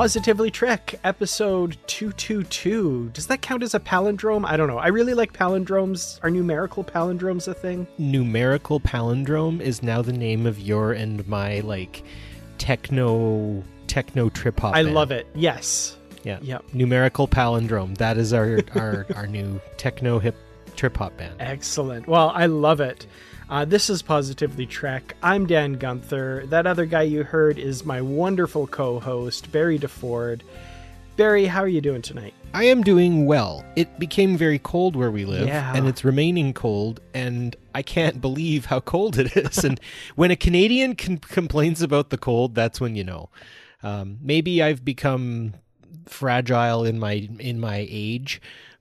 Positively Trek, episode 222. Does that count as a palindrome? I don't know. I really like palindromes. Are numerical palindromes a thing? Numerical palindrome is now the name of your and my like techno techno trip hop. I band. love it. Yes. Yeah. Yep. Numerical palindrome. That is our our our new techno hip trip hop band. Excellent. Well, I love it. Uh, this is Positively Trek. I'm Dan Gunther. That other guy you heard is my wonderful co host, Barry DeFord. Barry, how are you doing tonight? I am doing well. It became very cold where we live, Yeah. and it's remaining cold, and I can't believe how cold it is. and when a Canadian con- complains about the cold, that's when you know. Um, maybe I've become fragile in my in my age,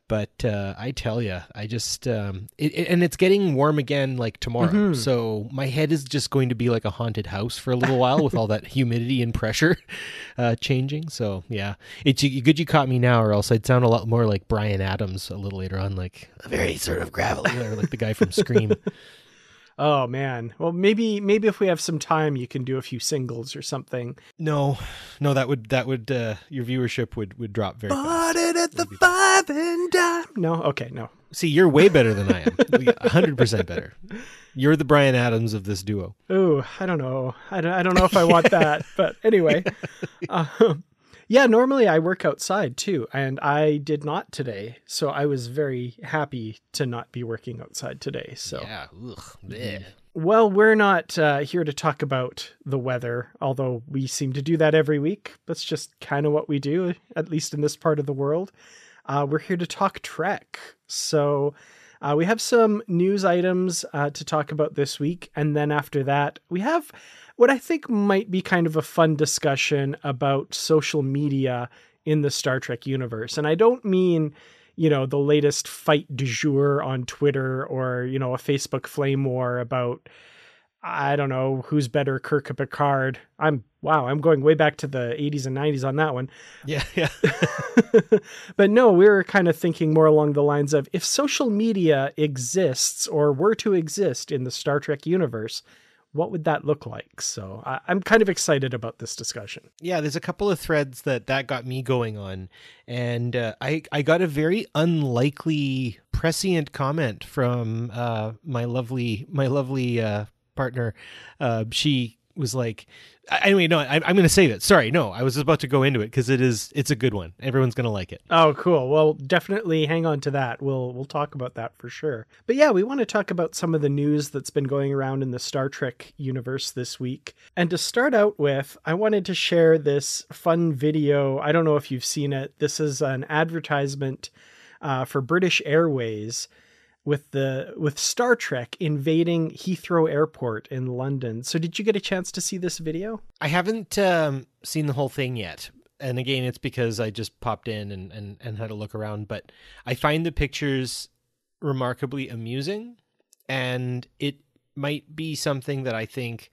but uh, I tell you, I just um, it, it- and it's getting warm again like tomorrow. Mhm. So my head is just going to be like a haunted house for a little while with all that humidity and pressure uh, changing. So yeah, it's you, good you caught me now, or else I'd sound a lot more like Bryan Adams a little later on, like a very sort of gravelly, or like the guy from Scream. Oh man. Well, maybe maybe if we have some time, you can do a few singles or something. no, no, that would that would uh, your viewership would would drop very fast. Bought it at the Maybe that- five and dime. No, okay, no. See, you're way better than I am. hundred percent better. You're the Bryan Adams of this duo. Ooh, I don't know. I don't, I don't know if I want that. But anyway, um, yeah, normally I work outside too, and I did not today. So I was very happy to not be working outside today. So, Yeah. Ugh, well, we're not uh, here to talk about the weather, although we seem to do that every week. That's just kind of what we do, at least in this part of the world. Uh, we're here to talk Trek. So uh, we have some news items uh, to talk about this week. And then after that, we have what I think might be kind of a fun discussion about social media in the Star Trek universe. And I don't mean, you know, the latest fight du jour on Twitter or, you know, a Facebook flame war about, I don't know, who's better, Kirk or Picard. I'm, wow, I'm going way back to the 80s and 90s on that one. Yeah, yeah. but no, we were kind of thinking more along the lines of if social media exists or were to exist in the Star Trek universe, what would that look like? So I, I'm kind of excited about this discussion. yeah there's a couple of threads that that got me going on and uh, i i got a very unlikely prescient comment from uh my lovely my lovely uh partner uh she was like anyway no I, i'm gonna save it sorry no i was about to go into it because it is it's a good one everyone's gonna like it Oh, cool. Well, definitely hang on to that. We'll we'll talk about that for sure. But yeah, we want to talk about some of the news that's been going around in the Star Trek universe this week. And to start out with, I wanted to share this fun video. I don't know if you've seen it. This is an advertisement uh, for British Airways with the with Star Trek invading Heathrow Airport in London. So did you get a chance to see this video? I haven't um, seen the whole thing yet. And again, it's because I just popped in and, and, and had a look around. But I find the pictures remarkably amusing. And it might be something that I think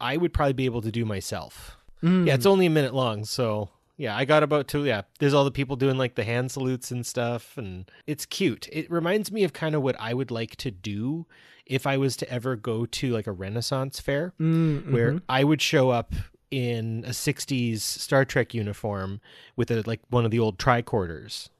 I would probably be able to do myself. Mm. Yeah, it's only a minute long, so yeah, I got about two. Yeah, there's all the people doing like the hand salutes and stuff, and it's cute. It reminds me of kind of what I would like to do if I was to ever go to like a Renaissance fair, Mm, where mhm. I would show up in a 60s Star Trek uniform with a like one of the old tricorders.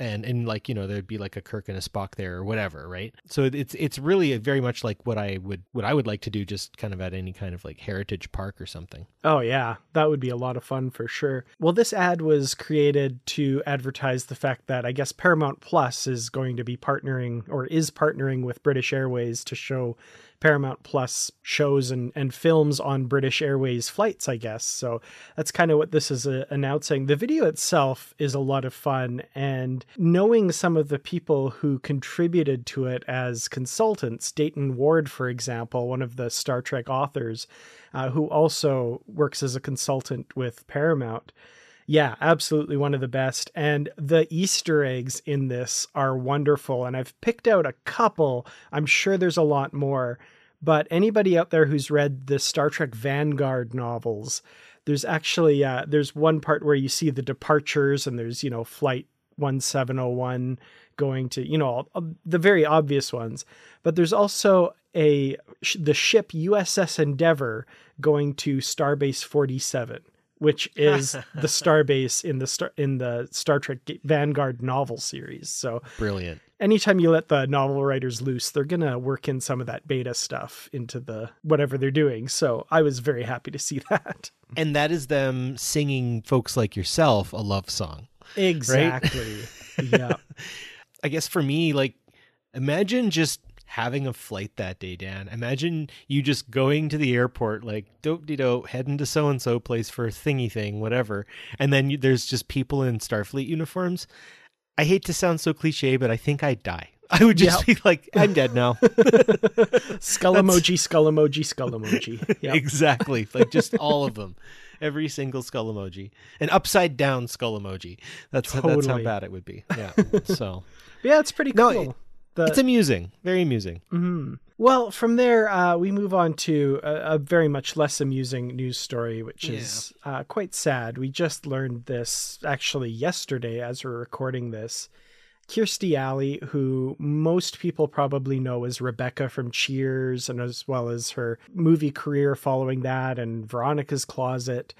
And and like you know there'd be like a Kirk and a Spock there or whatever, right? So it's it's really very much like what I would what I would like to do, just kind of at any kind of like heritage park or something. Oh, yeah. That would be a lot of fun for sure. Well, this ad was created to advertise the fact that I guess Paramount Plus is going to be partnering or is partnering with British Airways to show Paramount Plus shows and, and films on British Airways flights, I guess. So that's kind of what this is uh, announcing. The video itself is a lot of fun, and knowing some of the people who contributed to it as consultants, Dayton Ward, for example, one of the Star Trek authors, uh, who also works as a consultant with Paramount. Yeah, absolutely one of the best. And the Easter eggs in this are wonderful. And I've picked out a couple. I'm sure there's a lot more. But anybody out there who's read the Star Trek Vanguard novels, there's actually uh, there's one part where you see the departures and there's you know flight 1701 going to you know the very obvious ones but there's also a the ship USS Endeavour going to Starbase 47 which is the starbase in the star in the Star Trek Vanguard novel series. So Brilliant. anytime you let the novel writers loose they're going to work in some of that beta stuff into the whatever they're doing. So I was very happy to see that. And that is them singing folks like yourself a love song. Exactly. Yeah. I guess for me like imagine just having a flight that day dan. Imagine you just going to the airport like dope de dope heading to so and so place for a thingy thing whatever and then you, there's just people in starfleet uniforms. I hate to sound so cliche but i think i'd die. I would just be like i'm dead now. Skull emoji skull emoji skull emoji. Yep. exactly. Like just all of them. Every single skull emoji. An upside down skull emoji. That's that's how bad it would be. Yeah. So yeah it's pretty No, cool. it- The- it's amusing very amusing Mhm. Well, from there, uh, we move on to a, a very much less amusing news story, which is uh, quite sad. We just learned this actually yesterday as we're recording this. Kirstie Alley, who most people probably know as Rebecca from Cheers, and as well as her movie career following that, and Veronica's Closet,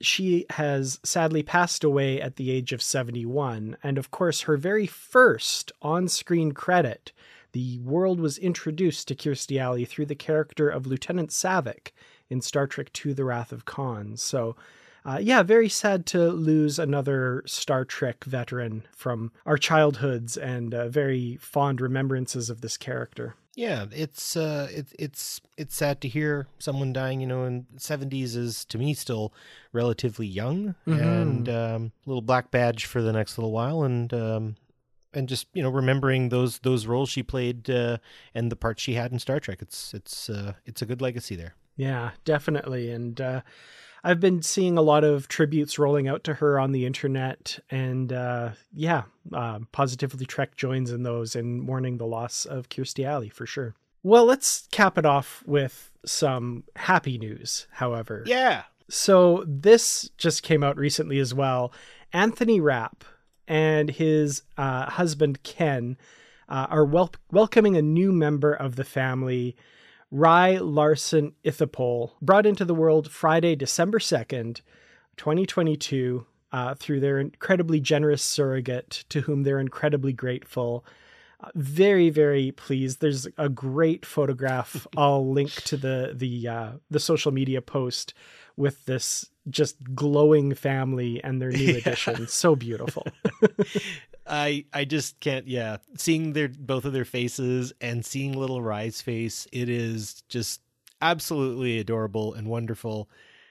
she has sadly passed away at the age of 71. And of course, her very first on screen credit the world was introduced to Kirstie Alley through the character of Lieutenant Saavik in Star Trek II The Wrath of Khan. So, uh, yeah, very sad to lose another Star Trek veteran from our childhoods and uh, very fond remembrances of this character. Yeah, it's uh, it's it's it's sad to hear someone dying. You know, in seventies is to me still relatively young, Mhm. and um, little black badge for the next little while, and um, and just you know remembering those those roles she played uh, and the parts she had in Star Trek. It's it's uh, it's a good legacy there. Yeah, definitely. And uh, I've been seeing a lot of tributes rolling out to her on the internet. And uh, yeah, uh, Positively Trek joins in those in mourning the loss of Kirstie Alley for sure. Well, let's cap it off with some happy news, however. Yeah, So this just came out recently as well. Anthony Rapp and his uh, husband Ken uh, are wel- welcoming a new member of the family, Rye Larson Ithiphol, brought into the world Friday, December 2nd, 2022, uh, through their incredibly generous surrogate to whom they're incredibly grateful. Uh, very very pleased. There's a great photograph. I'll link to the the uh the social media post with this just glowing family and their new addition. So beautiful I I just can't. Yeah, seeing their both of their faces and seeing little Rye's face, it is just absolutely adorable and wonderful.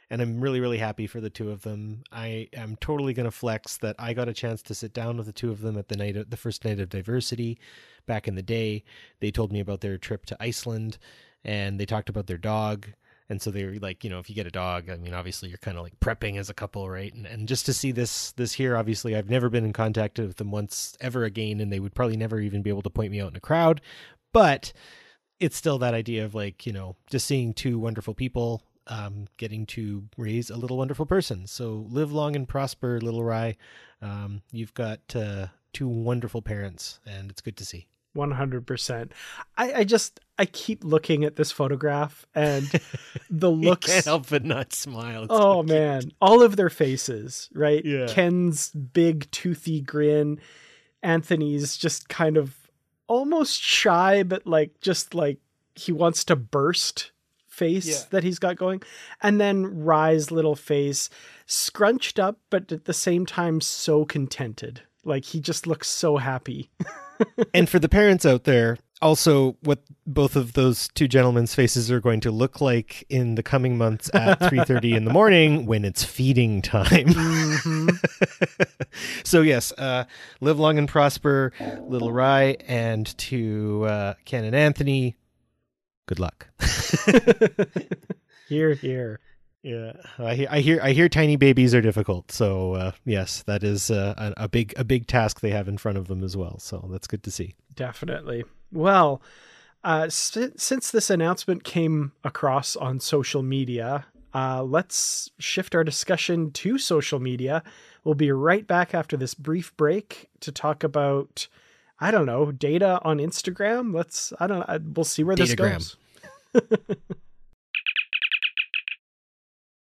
And I'm really really happy for the two of them. I am totally gonna flex that I got a chance to sit down with the two of them at the night of the first night of diversity back in the day. They told me about their trip to Iceland, and they talked about their dog. And so they were like, you know, if you get a dog, I mean, obviously you're kind of like prepping as a couple, right? And and just to see this this here, obviously I've never been in contact with them once ever again, and they would probably never even be able to point me out in a crowd. But it's still that idea of like you know just seeing two wonderful people um, getting to raise a little wonderful person. So live long and prosper, little Rye. Um, you've got uh, two wonderful parents, and it's good to see. 100%. I, I just, I keep looking at this photograph and the looks. can't help but not smile. It's oh, so man. All of their faces, right? Yeah. Ken's big, toothy grin. Anthony's just kind of almost shy, but like, just like he wants to burst face yeah. that he's got going. And then Rye's little face scrunched up, but at the same time, so contented. Like he just looks so happy. and for the parents out there, also what both of those two gentlemen's faces are going to look like in the coming months at 3.30 in the morning when it's feeding time mm-hmm. so yes uh, live long and prosper little rye and to uh, ken and anthony good luck. here, here. Yeah, I hear, I hear, I hear. Tiny babies are difficult. So uh, yes, that is uh, a, a big, a big task they have in front of them as well. So that's good to see. Definitely. Well, uh, since this announcement came across on social media, uh, let's shift our discussion to social media. We'll be right back after this brief break to talk about I don't know, data on Instagram. Let's, I don't know, we'll see where Datagram. this goes.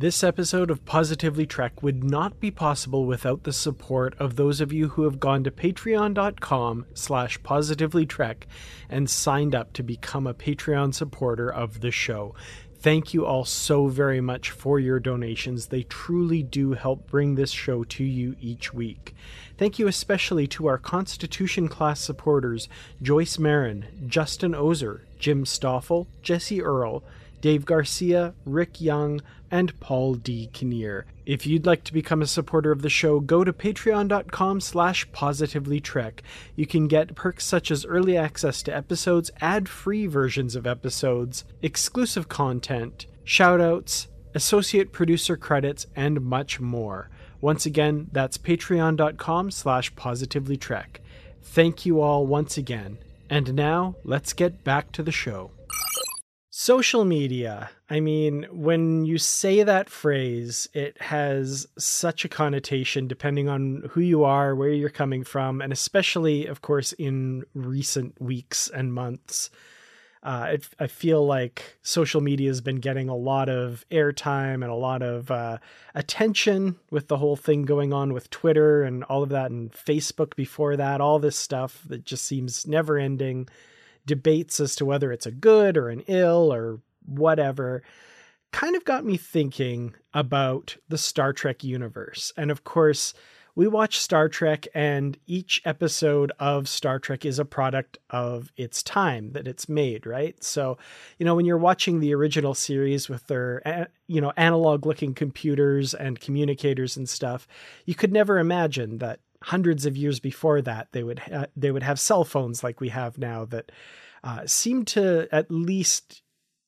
This episode of Positively Trek would not be possible without the support of those of you who have gone to patreon.com slash positivelytrek and signed up to become a Patreon supporter of the show. Thank you all so very much for your donations. They truly do help bring this show to you each week. Thank you especially to our Constitution class supporters Joyce Marin, Justin Ozer, Jim Stoffel, Jesse Earl, Dave Garcia, Rick Young, and Paul D. Kinnear. If you'd like to become a supporter of the show, go to patreon.com slash positivelytrek. You can get perks such as early access to episodes, ad-free versions of episodes, exclusive content, shoutouts, associate producer credits, and much more. Once again, that's patreon.com slash positivelytrek. Thank you all once again. And now, let's get back to the show. Social media. I mean, when you say that phrase, it has such a connotation depending on who you are, where you're coming from, and especially, of course, in recent weeks and months. Uh, it, I feel like social media has been getting a lot of airtime and a lot of uh, attention with the whole thing going on with Twitter and all of that, and Facebook before that, all this stuff that just seems never ending debates as to whether it's a good or an ill or whatever kind of got me thinking about the Star Trek universe. And of course, we watch Star Trek, and each episode of Star Trek is a product of its time that it's made, right? So, you know, when you're watching the original series with their, you know, analog looking computers and communicators and stuff, you could never imagine that hundreds of years before that they would ha- they would have cell phones like we have now that uh, seem to at least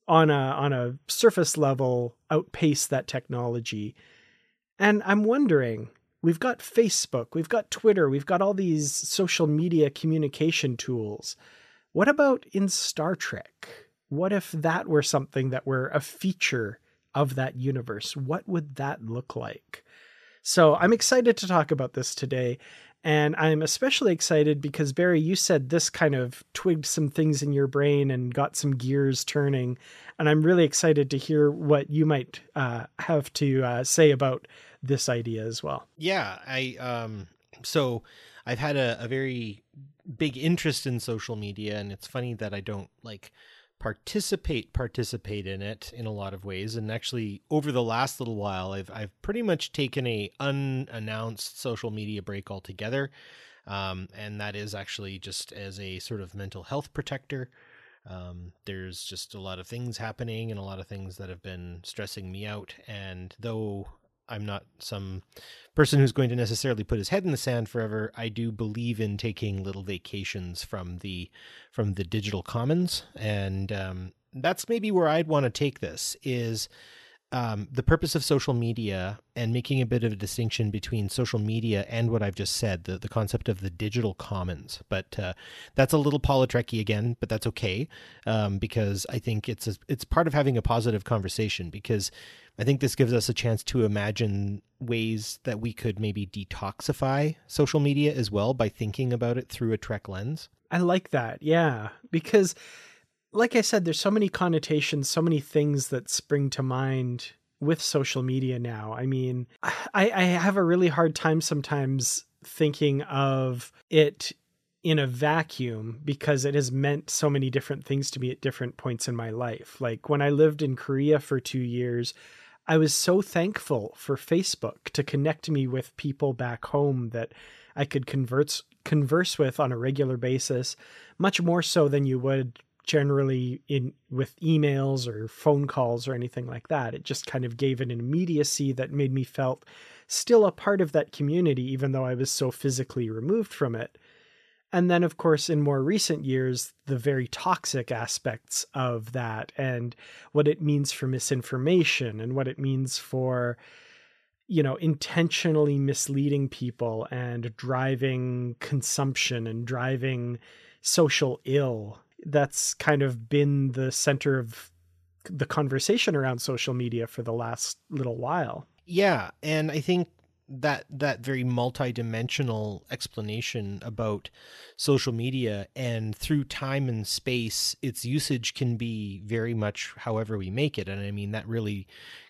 on a on a surface level outpace that technology. And I'm wondering, we've got Facebook, we've got Twitter, we've got all these social media communication tools. What about in Star Trek? What if that were something that were a feature of that universe? What would that look like? So I'm excited to talk about this today. And I'm especially excited because, Barry, you said this kind of twigged some things in your brain and got some gears turning. And I'm really excited to hear what you might uh, have to uh, say about this idea as well. Yeah. I, um, so I've had a, a very big interest in social media, and it's funny that I don't like participate participate in it in a lot of ways. And actually over the last little while I've I've pretty much taken a unannounced social media break altogether. Um, and that is actually just as a sort of mental health protector. Um, there's just a lot of things happening and a lot of things that have been stressing me out. And though I'm not some person who's going to necessarily put his head in the sand forever. I do believe in taking little vacations from the from the digital commons, and um, that's maybe where I'd want to take this. Is um, the purpose of social media and making a bit of a distinction between social media and what I've just said, the, the concept of the digital commons. But uh, that's a little politrecky again, but that's okay um, because I think it's a, it's part of having a positive conversation because I think this gives us a chance to imagine ways that we could maybe detoxify social media as well by thinking about it through a Trek lens. I like that, yeah, because like I said, there's so many connotations, so many things that spring to mind with social media now. I mean, I, I have a really hard time sometimes thinking of it in a vacuum because it has meant so many different things to me at different points in my life. Like when I lived in Korea for two years, I was so thankful for Facebook to connect me with people back home that I could converse converse with on a regular basis, much more so than you would generally in with emails or phone calls or anything like that. It just kind of gave it an immediacy that made me felt still a part of that community, even though I was so physically removed from it. And then, of course, in more recent years, the very toxic aspects of that and what it means for misinformation and what it means for, you know, intentionally misleading people and driving consumption and driving social ill that's kind of been the center of the conversation around social media for the last little while. Yeah, and I think that that very multidimensional explanation about social media and through time and space its usage can be very much however we make it and i mean that really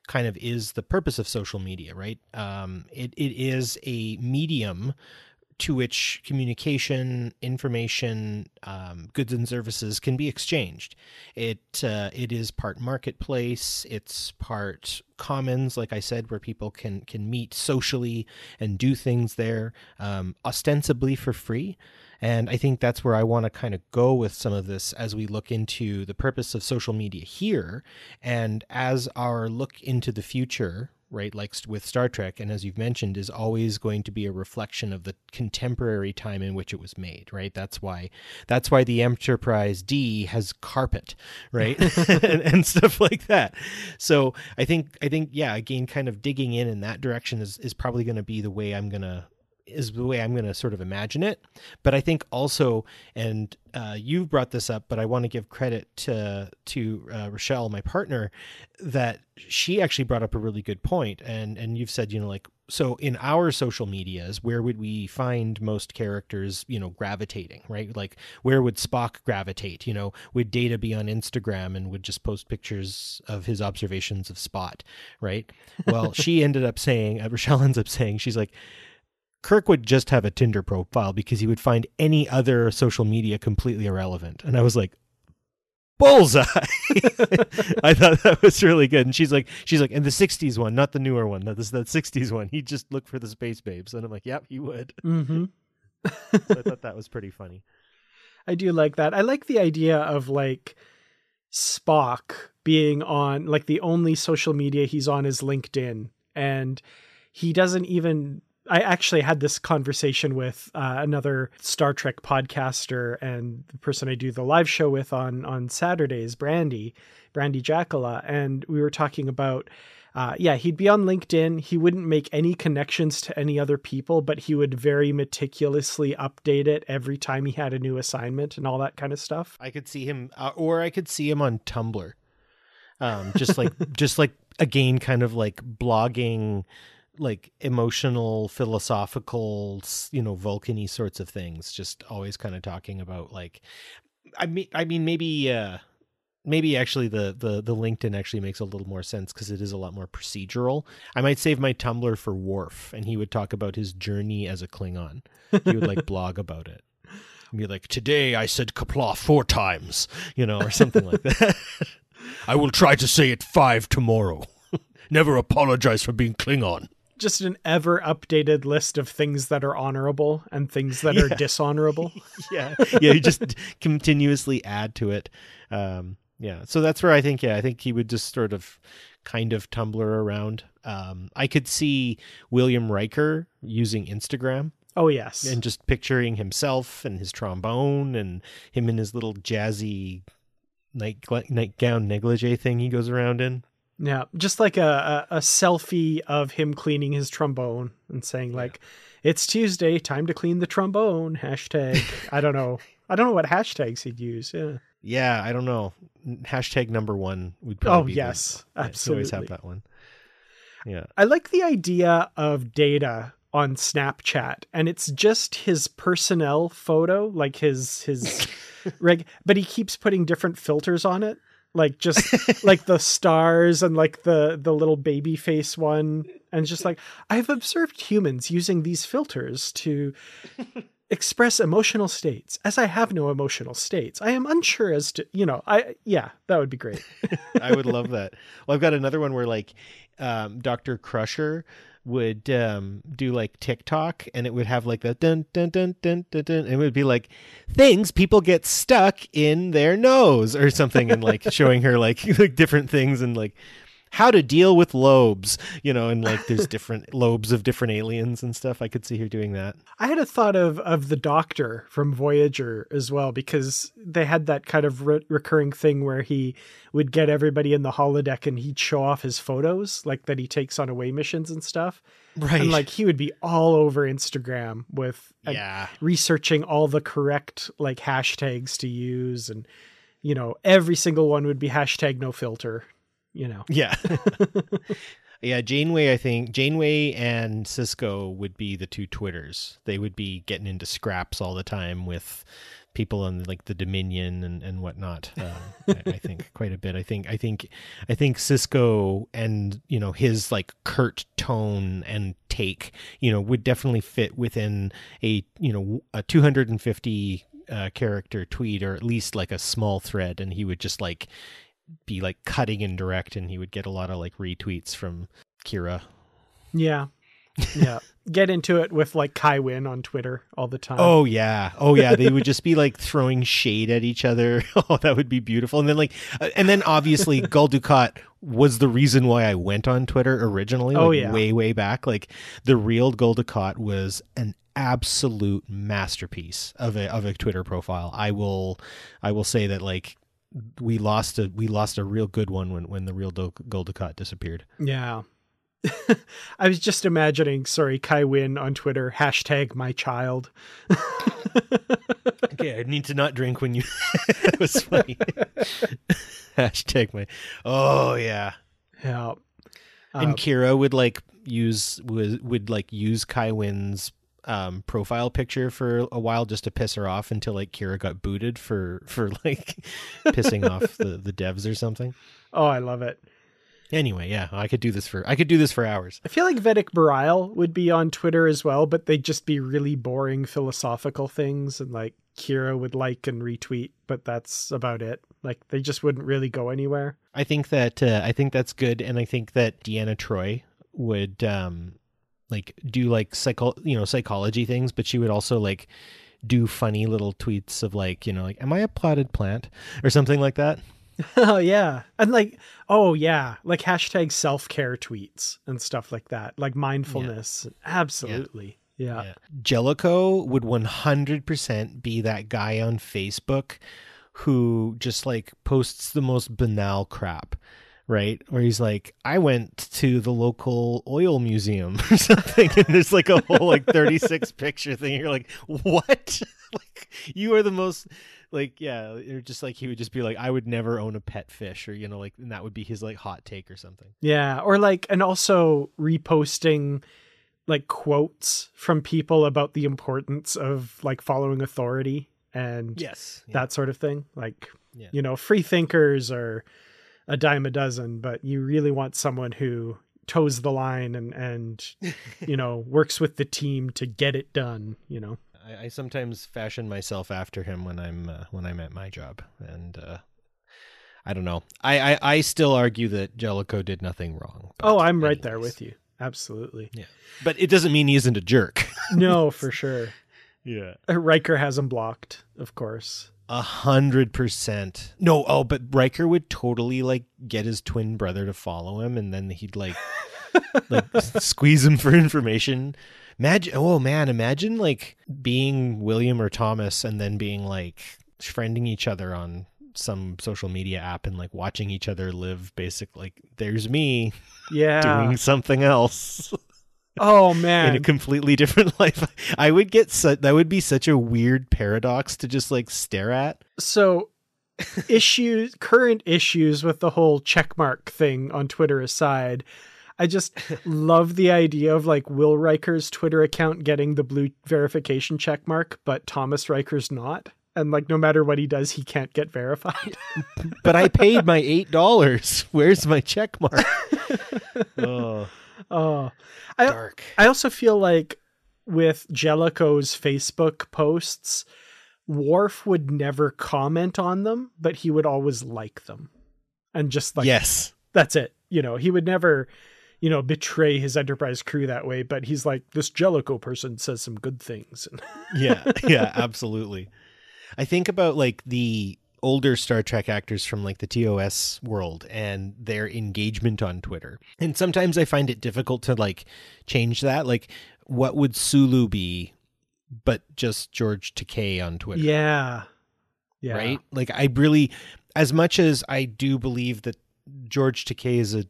kind of is the purpose of social media right um, it, it is a medium to which communication, information, um, goods and services can be exchanged. It uh, it is part marketplace. It's part commons, like I said, where people can can meet socially and do things there, um, ostensibly for free. And I think that's where I want to kind of go with some of this as we look into the purpose of social media here, and as our look into the future right like with star trek and as you've mentioned is always going to be a reflection of the contemporary time in which it was made right? That's why that's why the enterprise d has carpet right? And, and, stuff like that. So i think i think yeah again kind of digging in in that direction is is probably going to be the way i'm going to is the way I'm going to sort of imagine it. But I think also, and uh, you brought this up, but I want to give credit to to uh, Rochelle, my partner, that she actually brought up a really good point. And and you've said, you know, like so in our social medias, where would we find most characters, you know, gravitating, right? Like where would Spock gravitate? You know, would Data be on Instagram and would just post pictures of his observations of Spot, right? Well, she ended up saying, uh, Rochelle ends up saying, she's like Kirk would just have a Tinder profile because he would find any other social media completely irrelevant. And I was like, bullseye. I thought that was really good. And she's like, she's like, and the '60s one, not the newer one. That is that '60s one. He just looked for the space babes, and I'm like, yep, he would. Mm-hmm. so I thought that was pretty funny. I do like that. I like the idea of like Spock being on like the only social media he's on is LinkedIn, and he doesn't even I actually had this conversation with uh, another Star Trek podcaster and the person I do the live show with on on Saturdays, Brandy, Brandy Jackala, and we were talking about. Uh, yeah, he'd be on LinkedIn. He wouldn't make any connections to any other people, but he would very meticulously update it every time he had a new assignment and all that kind of stuff. I could see him, uh, or I could see him on Tumblr, um, just like just like again, kind of like blogging like emotional philosophical you know vulcany sorts of things just always kind of talking about like i mean i mean maybe uh maybe actually the the the linkedin actually makes a little more sense because it is a lot more procedural. I might save my tumblr for Worf and he would talk about his journey as a klingon. He would like blog about it. And be like today i said Qapla' four times you know or something like that. I will try to say it five tomorrow. Never apologize for being klingon just an ever updated list of things that are honorable and things that yeah. are dishonorable. yeah. Yeah. You just continuously add to it. Um, yeah. So that's where I think, yeah, I think he would just sort of kind of Tumblr around. Um, I could see William Riker using Instagram. Oh, yes. And just picturing himself and his trombone and him in his little jazzy night nightgown negligee thing he goes around in. Yeah, just like a, a, a selfie of him cleaning his trombone and saying yeah. like, "It's Tuesday, time to clean the trombone." Hashtag. I don't know. I don't know what hashtags he'd use. Yeah. Yeah, I don't know. Hashtag number one would probably. Oh yes, the, absolutely. Always have that one. Yeah. I like the idea of data on Snapchat, and it's just his personnel photo, like his his reg, but he keeps putting different filters on it like just like the stars and like the the little baby face one. And just like i've observed humans using these filters to express emotional states. As i have no emotional states i am unsure as to you know i yeah that would be great. I would love that. Well i've got another one where like um, dr crusher would um, do like TikTok and it would have like the dun dun dun dun dun dun. And it would be like things people get stuck in their nose or something, and like showing her like, like different things and like how to deal with lobes, you know, and like there's different lobes of different aliens and stuff. I could see her doing that. I had a thought of of the Doctor from Voyager as well because they had that kind of re- recurring thing where he would get everybody in the holodeck and he'd show off his photos like that he takes on away missions and stuff. Right. And like he would be all over Instagram with yeah. researching all the correct like hashtags to use and you know, every single one would be hashtag no filter you know. Yeah. yeah, Janeway, I think Janeway and Sisko would be the two Twitters. They would be getting into scraps all the time with people on like the Dominion and, and whatnot. Uh, I, I, think quite a bit. I think I think I think Sisko and you know his like curt tone and take, you know, would definitely fit within a you know a 250 uh, character tweet or at least like a small thread, and he would just like be like cutting and direct, and he would get a lot of like retweets from Kira. Yeah. yeah. Get into it with like kai wynn on twitter all the time. Oh yeah. Oh yeah. They would just be like throwing shade at each other. Oh that would be beautiful. And then like uh, and then obviously Gul Dukat was the reason why i went on twitter originally oh, like, oh yeah. way way back. Like the real Gul Dukat was an absolute masterpiece of a of a twitter profile. I will i will say that like we lost a we lost a real good one when when the real Gul Dukat disappeared. Yeah. I was just imagining, sorry, Kai Wynn on Twitter, hashtag my child. okay, I need to not drink when you. that was funny. hashtag my. Oh yeah, yeah. And um, Kira would like use would would like use Kai Wynn's um, profile picture for a while just to piss her off until like Kira got booted for for like pissing off the the devs or something. Oh, I love it. Anyway, yeah, I could do this for I could do this for hours. I feel like Vedek Bareil would be on Twitter as well, but they'd just be really boring philosophical things and like Kira would like and retweet, but that's about it. Like they just wouldn't really go anywhere. I think that uh, I think that's good and I think that Deanna Troi would um like do like psycho you know psychology things but she would also like do funny little tweets of like you know like am i a plotted plant? or something like that. Oh yeah, and like oh yeah, like hashtag self care tweets and stuff like that, like mindfulness. Absolutely, yeah. Yeah. Jellicoe would 100% be that guy on Facebook who just like posts the most banal crap, right? Where he's like, I went to the local oil museum or something, and there's like a whole like 36 picture thing. You're like, what? like, you are the most. Like yeah, or just like he would just be like, I would never own a pet fish, or you know, like, and that would be his like hot take or something. Yeah, or like, and also reposting like quotes from people about the importance of like following authority and Yes, that sort of thing. Like, Yeah. you know, free thinkers are a dime a dozen, but you really want someone who toes the line and and you know works with the team to get it done. You know. I, I sometimes fashion myself after him when I'm uh, when I'm at my job, and uh, I don't know. I, I I still argue that Jellicoe did nothing wrong. Oh, I'm right there with you. Absolutely. Yeah, but it doesn't mean he isn't a jerk. No, for sure. yeah, Uh, Riker has him blocked, of course. A hundred percent. No, oh, but Riker would totally like get his twin brother to follow him, and then he'd like like squeeze him for information. Imagine, oh man, imagine like being William or Thomas, and then being like friending each other on some social media app and like watching each other live basic like there's me Yeah. doing something else oh man, in a completely different life i would get such that would be such a weird paradox to just like stare at so issues current issues with the whole checkmark thing on Twitter aside, I just love the idea of like Will Riker's Twitter account getting the blue verification checkmark, but Thomas Riker's not. And like no matter what he does, he can't get verified. but i paid my eight dollars where's my check mark oh oh. I dark I also feel like with Jellicoe's Facebook posts, Worf would never comment on them, but he would always like them. And just like yes that's it. You know, he would never, you know, betray his Enterprise crew that way, but he's like, this Jellicoe person says some good things. yeah yeah absolutely i think about like the older star trek actors from like the tos world and their engagement on twitter and sometimes i find it difficult to like change that like what would sulu be but just george takei on twitter yeah. Yeah. right like i really as much as i do believe that george takei is a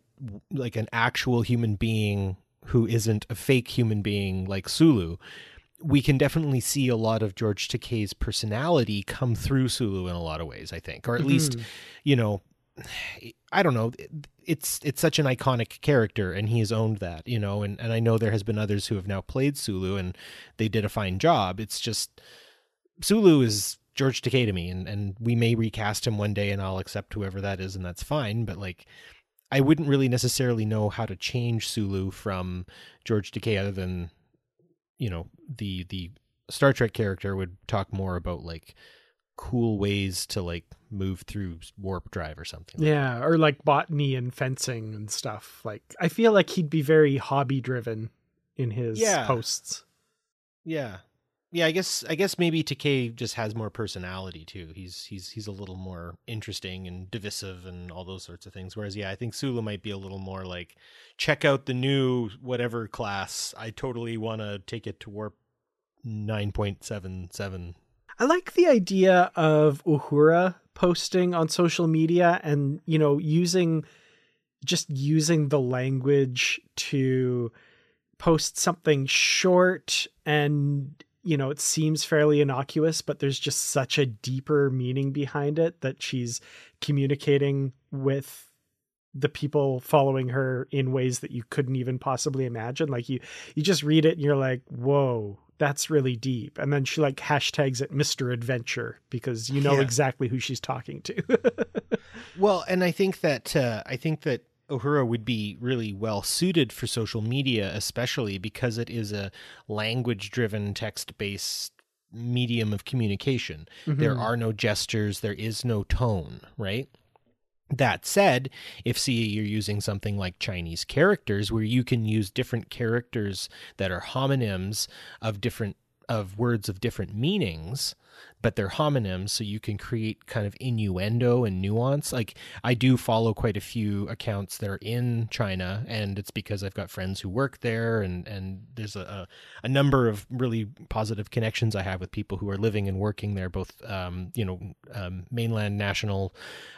like an actual human being who isn't a fake human being like sulu we can definitely see a lot of george takei's personality come through sulu in a lot of ways i think or at least Mhm. you know i don't know it's it's such an iconic character and he has owned that you know and, and i know there has been others who have now played sulu and they did a fine job it's just sulu is george takei to me and, and we may recast him one day and i'll accept whoever that is and that's fine but like i wouldn't really necessarily know how to change sulu from george takei other than you know the the star trek character would talk more about like cool ways to like move through warp drive or something like Yeah. Or like botany and fencing and stuff. Like, I feel like he'd be very hobby driven in his Yeah. posts. Yeah. Yeah, I guess I guess maybe Takei just has more personality too. He's he's he's a little more interesting and divisive and all those sorts of things. Whereas yeah, I think Sulu might be a little more like check out the new whatever class. I totally want to take it to warp 9.77. I like the idea of Uhura posting on social media and, you know, using just using the language to post something short and, you know, it seems fairly innocuous, but there's just such a deeper meaning behind it that she's communicating with the people following her in ways that you couldn't even possibly imagine. Like you you just read it and you're like, whoa, that's really deep. And then she like hashtags it Mr. Adventure because you know Yeah. exactly who she's talking to. Well, and I think that uh, I think that Uhura would be really well suited for social media, especially because it is a language-driven, text-based medium of communication. There Mhm. are no gestures, there is no tone, right? That said, if see you're using something like Chinese characters where you can use different characters that are homonyms of different of words of different meanings, but they're homonyms, so you can create kind of innuendo and nuance. Like I do follow quite a few accounts that are in China, and it's because I've got friends who work there, and and there's a a number of really positive connections I have with people who are living and working there, both um, you know um, mainland national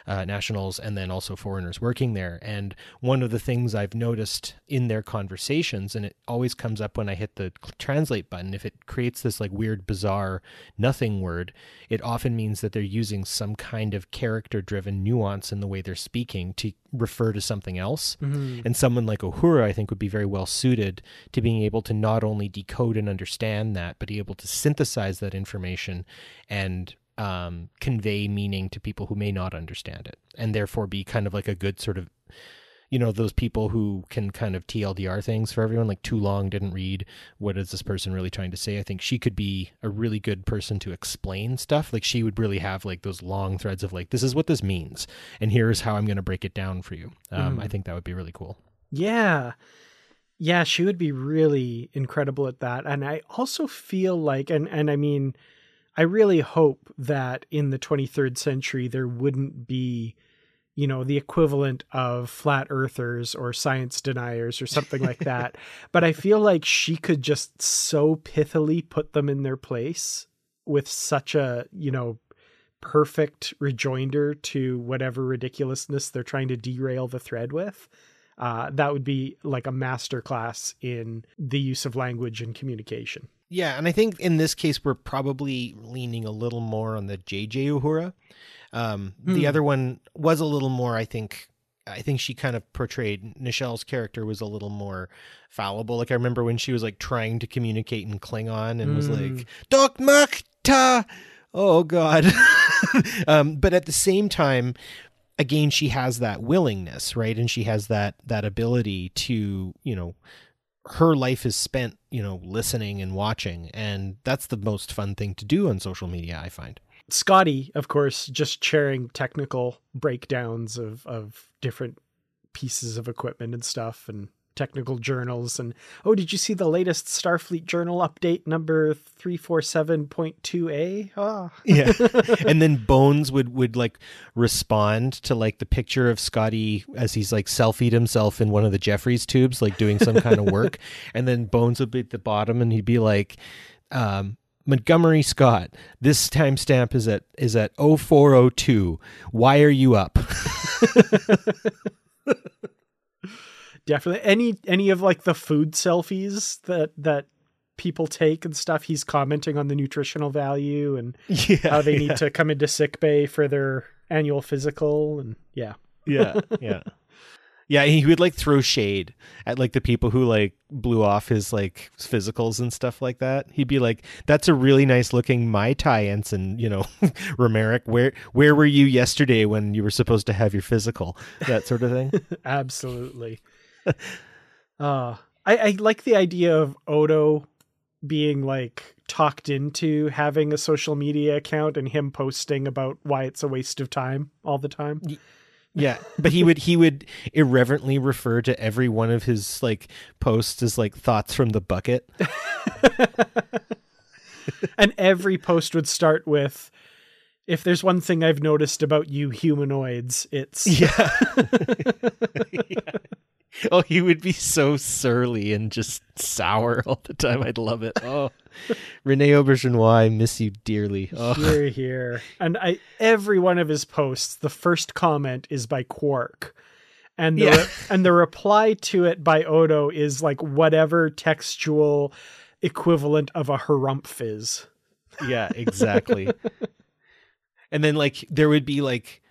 uh, nationals and then also foreigners working there. And one of the things I've noticed in their conversations, and it always comes up when I hit the translate button, if it creates this like weird bizarre nothing word it often means that they're using some kind of character driven nuance in the way they're speaking to refer to something else. Mm-hmm. And someone like Uhura, I think, would be very well suited to being able to not only decode and understand that, but be able to synthesize that information and um, convey meaning to people who may not understand it, and therefore be kind of like a good sort of you know those people who can kind of TLDR things for everyone like too long didn't read what is this person really trying to say? I think she could be a really good person to explain stuff. Like she would really have like those long threads of like this is what this means and here's how I'm going to break it down for you. Um, mm. I think that would be really cool. Yeah. Yeah she would be really incredible at that. And I also feel like and and I mean I really hope that in the 23rd century there wouldn't be you know, the equivalent of flat earthers or science deniers or something like that. but I feel like she could just so pithily put them in their place with such a, you know, perfect rejoinder to whatever ridiculousness they're trying to derail the thread with. Uh, that would be like a master class in the use of language and communication. Yeah, and I think in this case we're probably leaning a little more on the JJ Uhura um, The hmm. other one was a little more, I think. I think she kind of portrayed Nichelle's character was a little more fallible. Like I remember when she was like trying to communicate in Klingon and was like hmm. "Doc Makta," oh god. um, but at the same time, again, she has that willingness, right? And she has that that ability to, you know, her life is spent, you know, listening and watching, and that's the most fun thing to do on social media. I find. Scotty, of course, just sharing technical breakdowns of of different pieces of equipment and stuff and technical journals. And oh did you see the latest starfleet journal update number 347.2a ah. yeah. And then bones would would like respond to like the picture of scotty as he's like selfied himself in one of the Jefferies tubes like doing some kind of work. And then bones would be at the bottom and he'd be like um Montgomery Scott. This timestamp is at is at 0402. Why are you up? Definitely. Any any of like the food selfies that that people take and stuff, he's commenting on the nutritional value and yeah, how they need to come into sick bay for their annual physical and yeah. Yeah. Yeah. Yeah, he would like throw shade at like the people who like blew off his like physicals and stuff like that. He'd be like, "That's a really nice looking Mai Tai ensign, you know, Romeric. Where where were you yesterday when you were supposed to have your physical?" That sort of thing. Absolutely. uh, I, I like the idea of Odo being like talked into having a social media account and him posting about why it's a waste of time all the time. Yeah, but he would he would irreverently refer to every one of his like posts as like thoughts from the bucket. and every post would start with if there's one thing I've noticed about you humanoids, it's yeah. yeah. oh, he would be so surly and just sour all the time. I'd love it. Oh, Rene Auberjonois, I miss you dearly. Oh. Here, here. And I, every one of his posts, the first comment is by Quark. And the, yeah. and the reply to it by Odo is like whatever textual equivalent of a harumph is. Yeah, exactly. and then like there would be like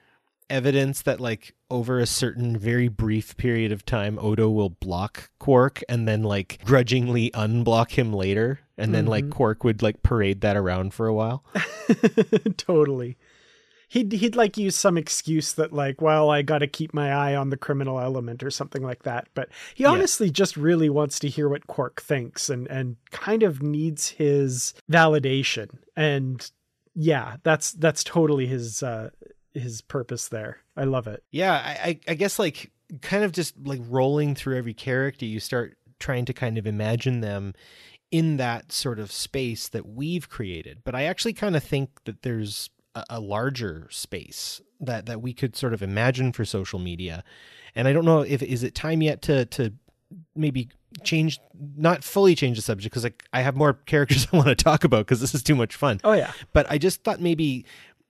evidence that like over a certain very brief period of time Odo will block Quark and then like grudgingly unblock him later and mm-hmm. then like mm-hmm. Quark would like parade that around for a while. totally. He'd he'd like use some excuse that like, well, I got to keep my eye on the criminal element or something like that. But he honestly yeah. just really wants to hear what Quark thinks and and kind of needs his validation. And yeah, that's that's totally his uh his purpose there. I love it. Yeah, I, I guess like kind of just like rolling through every character, you start trying to kind of imagine them in that sort of space that we've created. But I actually kind of think that there's a, a larger space that that we could sort of imagine for social media. And I don't know if is it time yet to to maybe change not fully change the subject because like I have more characters I want to talk about because this is too much fun. Oh yeah. But I just thought maybe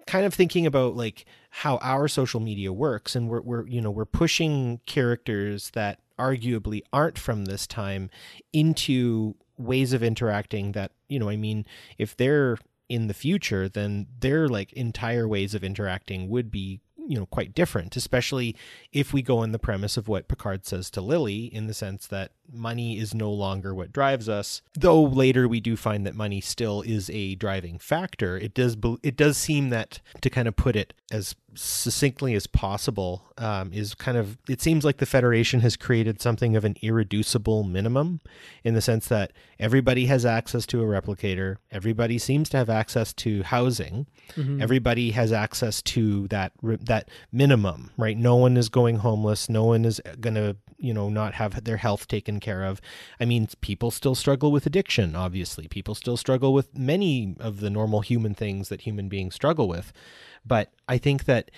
kind of thinking about like how our social media works and we're we're you know we're pushing characters that arguably aren't from this time into ways of interacting that you know I mean if they're in the future then their like entire ways of interacting would be you know quite different especially if we go on the premise of what picard says to lily in the sense that money is no longer what drives us though later we do find that money still is a driving factor. It does it does seem that to kind of put it as succinctly as possible um, is kind of it seems like the federation has created something of an irreducible minimum in the sense that everybody has access to a replicator. Everybody seems to have access to housing. Mm-hmm. everybody has access to that that minimum right? No one is going homeless. No one is going to you know not have their health taken care of i mean people still struggle with addiction obviously people still struggle with many of the normal human things that human beings struggle with but I think that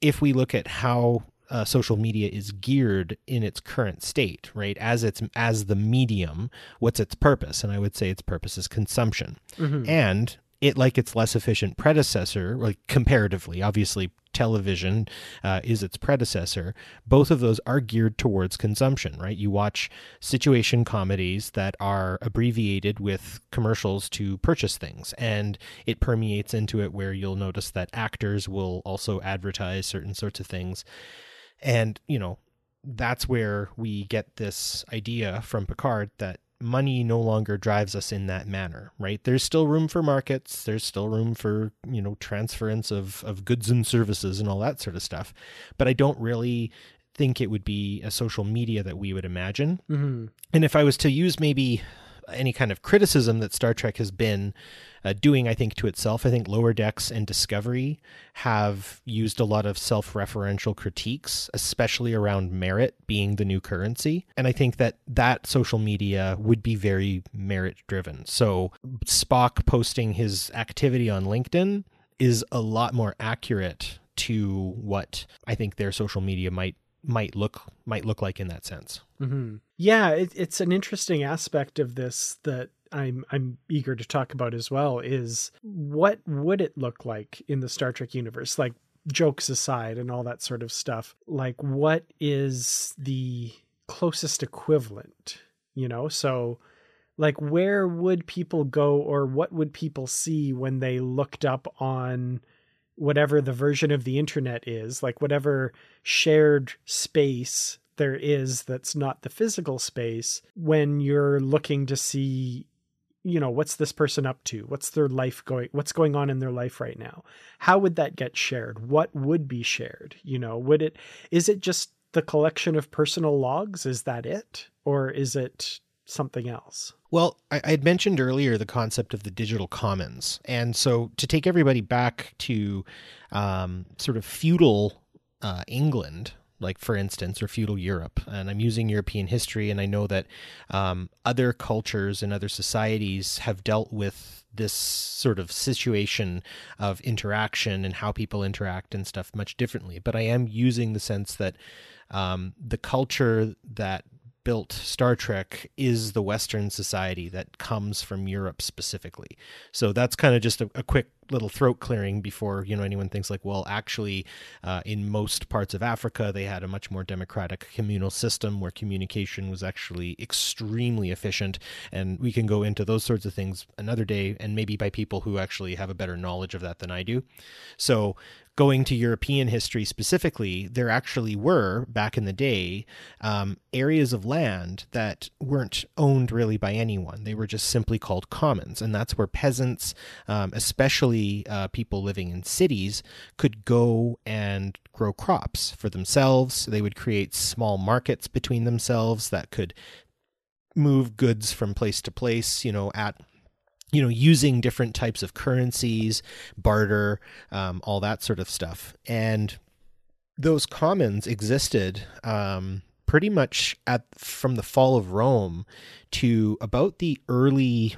if we look at how uh, social media is geared in its current state, right? As it's as the medium, what's its purpose? And I would say its purpose is consumption. Mm-hmm. And it like its less efficient predecessor, like comparatively, obviously television uh, is its predecessor. Both of those are geared towards consumption, right? You watch situation comedies that are abbreviated with commercials to purchase things, and it permeates into it where you'll notice that actors will also advertise certain sorts of things. And, you know, that's where we get this idea from Picard that money no longer drives us in that manner, right? There's still room for markets, there's still room for, you know, transference of, of goods and services and all that sort of stuff. But I don't really think it would be a social media that we would imagine. Mm-hmm. And if I was to use maybe any kind of criticism that Star Trek has been uh, doing, I think, to itself. I think Lower Decks and Discovery have used a lot of self referential critiques, especially around merit being the new currency. And I think that that social media would be very merit driven. So Spock posting his activity on LinkedIn is a lot more accurate to what I think their social media might might look might look like in that sense. Mm-hmm. Yeah, it, it's an interesting aspect of this that I'm I'm eager to talk about as well. Is what would it look like in the Star Trek universe? Like jokes aside and all that sort of stuff. Like what is the closest equivalent? You know, so like where would people go or what would people see when they looked up on whatever the version of the internet is, like whatever shared space there is that's not the physical space, when you're looking to see, you know, what's this person up to? What's their life going, what's going on in their life right now? How would that get shared? What would be shared? You know, would it, is it just the collection of personal logs? Is that it? Or is it something else? Well, I, had mentioned earlier the concept of the digital commons. And so to take everybody back to um, sort of feudal uh, England, like for instance, or feudal Europe. And I'm using European history, and I know that um, other cultures and other societies have dealt with this sort of situation of interaction and how people interact and stuff much differently. But I am using the sense that um, the culture that built Star Trek is the Western society that comes from Europe specifically. So that's kind of just a, a quick little throat clearing before you know anyone thinks like well actually uh, in most parts of africa they had a much more democratic communal system where communication was actually extremely efficient and we can go into those sorts of things another day and maybe by people who actually have a better knowledge of that than i do so going to European history specifically, there actually were back in the day um, areas of land that weren't owned really by anyone. They were just simply called commons, and that's where peasants, um, especially uh, people living in cities, could go and grow crops for themselves. They would create small markets between themselves that could move goods from place to place, you know, at you know, using different types of currencies, barter, um, all that sort of stuff. And those commons existed um, pretty much at from the fall of Rome to about the early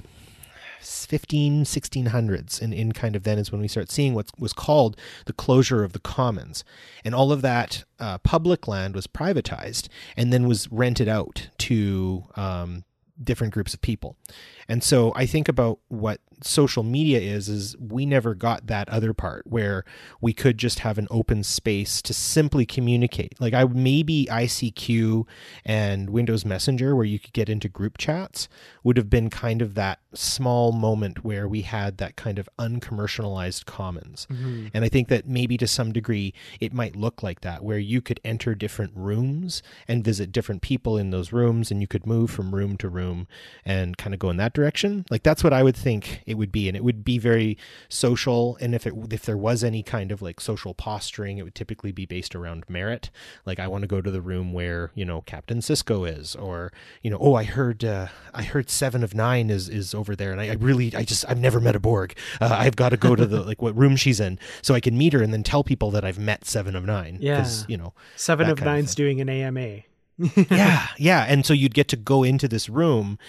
15 1600s and in kind of then is when we start seeing what was called the closure of the commons and all of that uh, public land was privatized and then was rented out to um, different groups of people. And so I think about what social media is is we never got that other part where we could just have an open space to simply communicate. Like I maybe ICQ and Windows Messenger where you could get into group chats would have been kind of that small moment where we had that kind of uncommercialized commons. Mm-hmm. And I think that maybe to some degree it might look like that where you could enter different rooms and visit different people in those rooms and you could move from room to room and kind of go in that direction. Like that's what I would think it would be, and it would be very social. And if it if there was any kind of like social posturing, it would typically be based around merit. Like I want to go to the room where you know Captain Sisko is, or you know, oh I heard uh, I heard Seven of Nine is is over there, and I, I really I just I've never met a Borg. Uh, I've got to go to the like what room she's in so I can meet her and then tell people that I've met Seven of Nine. Yeah, you know, Seven of Nine's of doing an AMA. yeah, yeah, and so you'd get to go into this room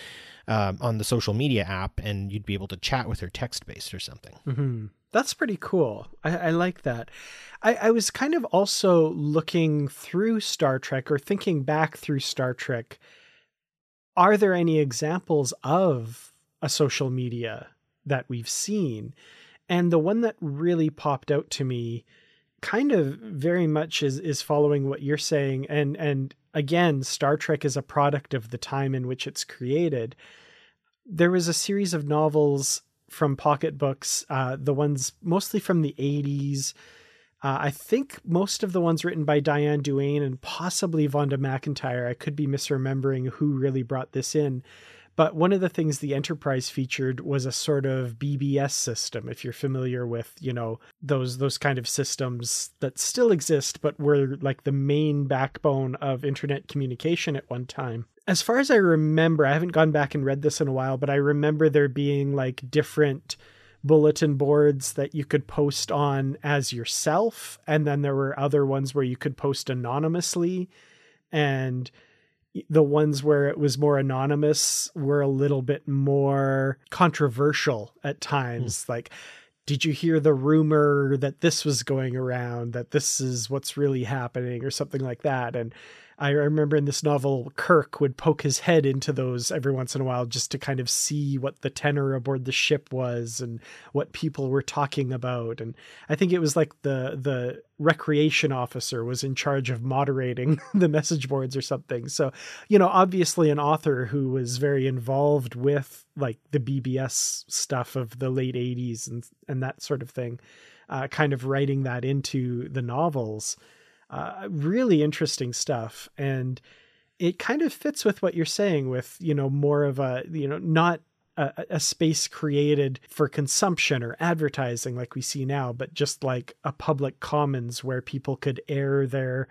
um, on the social media app, and you'd be able to chat with her text based or something. Mm-hmm. That's pretty cool. I, I like that. I, I was kind of also looking through Star Trek or thinking back through Star Trek. Are there any examples of a social media that we've seen? And the one that really popped out to me kind of very much is is following what you're saying and and again Star Trek is a product of the time in which it's created there was a series of novels from pocket books uh, the ones mostly from the 80s uh, I think most of the ones written by Diane Duane and possibly Vonda McIntyre. I could be misremembering who really brought this in. But one of the things the Enterprise featured was a sort of BBS system. If you're familiar with, you know, those those kind of systems that still exist, but were like the main backbone of internet communication at one time. As far as I remember, I haven't gone back and read this in a while, but I remember there being like different bulletin boards that you could post on as yourself and then there were other ones where you could post anonymously and the ones where it was more anonymous were a little bit more controversial at times mm. like did you hear the rumor that this was going around that this is what's really happening or something like that and I remember in this novel, Kirk would poke his head into those every once in a while just to kind of see what the tenor aboard the ship was and what people were talking about. And I think it was like the the recreation officer was in charge of moderating the message boards or something. So, you know, obviously an author who was very involved with like the BBS stuff of the late 80s and and that sort of thing, uh, kind of writing that into the novels uh, really interesting stuff. And it kind of fits with what you're saying with, you know, more of a, you know, not a, a, space created for consumption or advertising like we see now, but just like a public commons where people could air their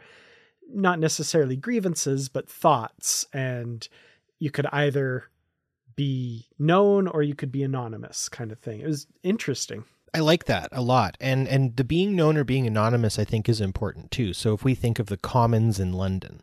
not necessarily grievances, but thoughts. And you could either be known or you could be anonymous kind of thing. It was interesting. I like that a lot. And and the being known or being anonymous I think is important too. So if we think of the commons in London,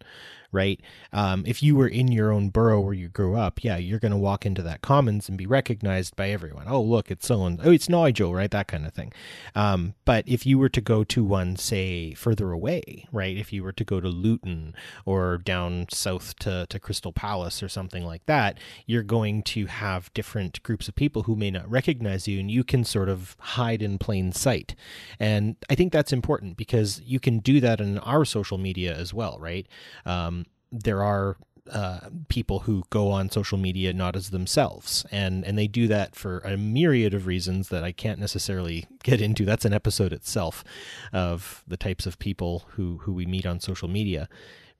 right? Um, if you were in your own borough where you grew up, yeah, you're going to walk into that commons and be recognized by everyone. Oh, look, it's so and oh, it's Nigel, right? That kind of thing. Um, but if you were to go to one, say, further away, right? If you were to go to Luton or down south to, to Crystal Palace or something like that, you're going to have different groups of people who may not recognize you and you can sort of hide in plain sight. And I think that's important because you can do that in our social media as well, right? Um, there are uh, people who go on social media not as themselves, and and they do that for a myriad of reasons that I can't necessarily get into. That's an episode itself of the types of people who who we meet on social media.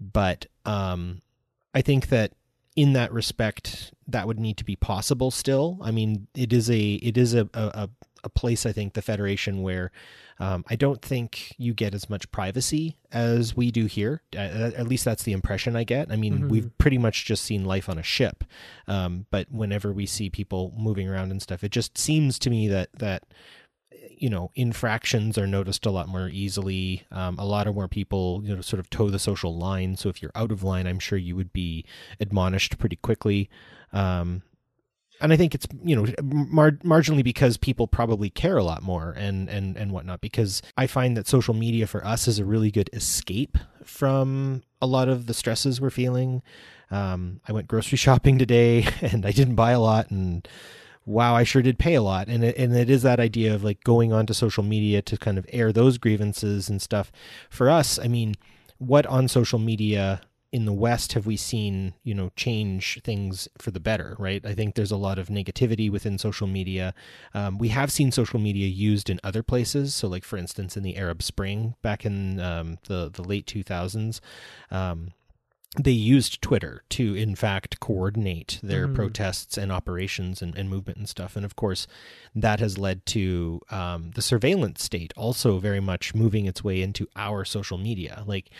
But um, I think that in that respect, that would need to be possible. Still, I mean, it is a it is a a, a place I think the Federation where um, I don't think you get as much privacy as we do here. At, at least that's the impression I get. I mean, mm-hmm. we've pretty much just seen life on a ship, um, but whenever we see people moving around and stuff, it just seems to me that that you know infractions are noticed a lot more easily um, a lot of more people you know sort of toe the social line so if you're out of line i'm sure you would be admonished pretty quickly um, and I think it's you know mar- marginally because people probably care a lot more and and and whatnot. Because I find that social media for us is a really good escape from a lot of the stresses we're feeling. Um, I went grocery shopping today and I didn't buy a lot and wow, I sure did pay a lot. And it, and it is that idea of like going onto social media to kind of air those grievances and stuff. For us, I mean, what on social media in the West have we seen, you know, change things for the better, right? I think there's a lot of negativity within social media. Um, we have seen social media used in other places. So, like for instance, in the Arab Spring back in um, the the late 2000s. Um, they used Twitter to, in fact, coordinate their mm. protests and operations and, and, movement and stuff. And of course, that has led to um, the surveillance state also very much moving its way into our social media. Like,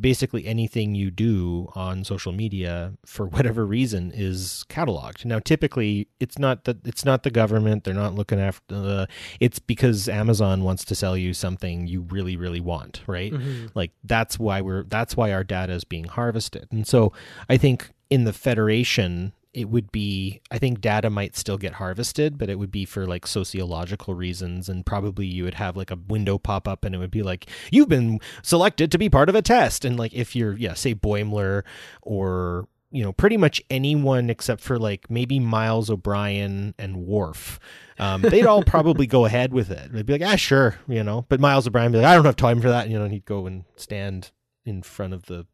basically anything you do on social media for whatever reason is cataloged. Now typically it's not that it's not the government, they're not looking after the it's because Amazon wants to sell you something you really really want, right? Mm-hmm. Like that's why we're that's why our data is being harvested. And so I think in the federation it would be i think data might still get harvested but it would be for like sociological reasons and probably you would have like a window pop up and it would be like you've been selected to be part of a test. And like if you're yeah say boimler or you know pretty much anyone except for like maybe miles o'brien and Worf um, they'd all probably go ahead with it. They'd be like ah sure you know? But miles o'brien be like i don't have time for that and, you know and he'd go and stand in front of the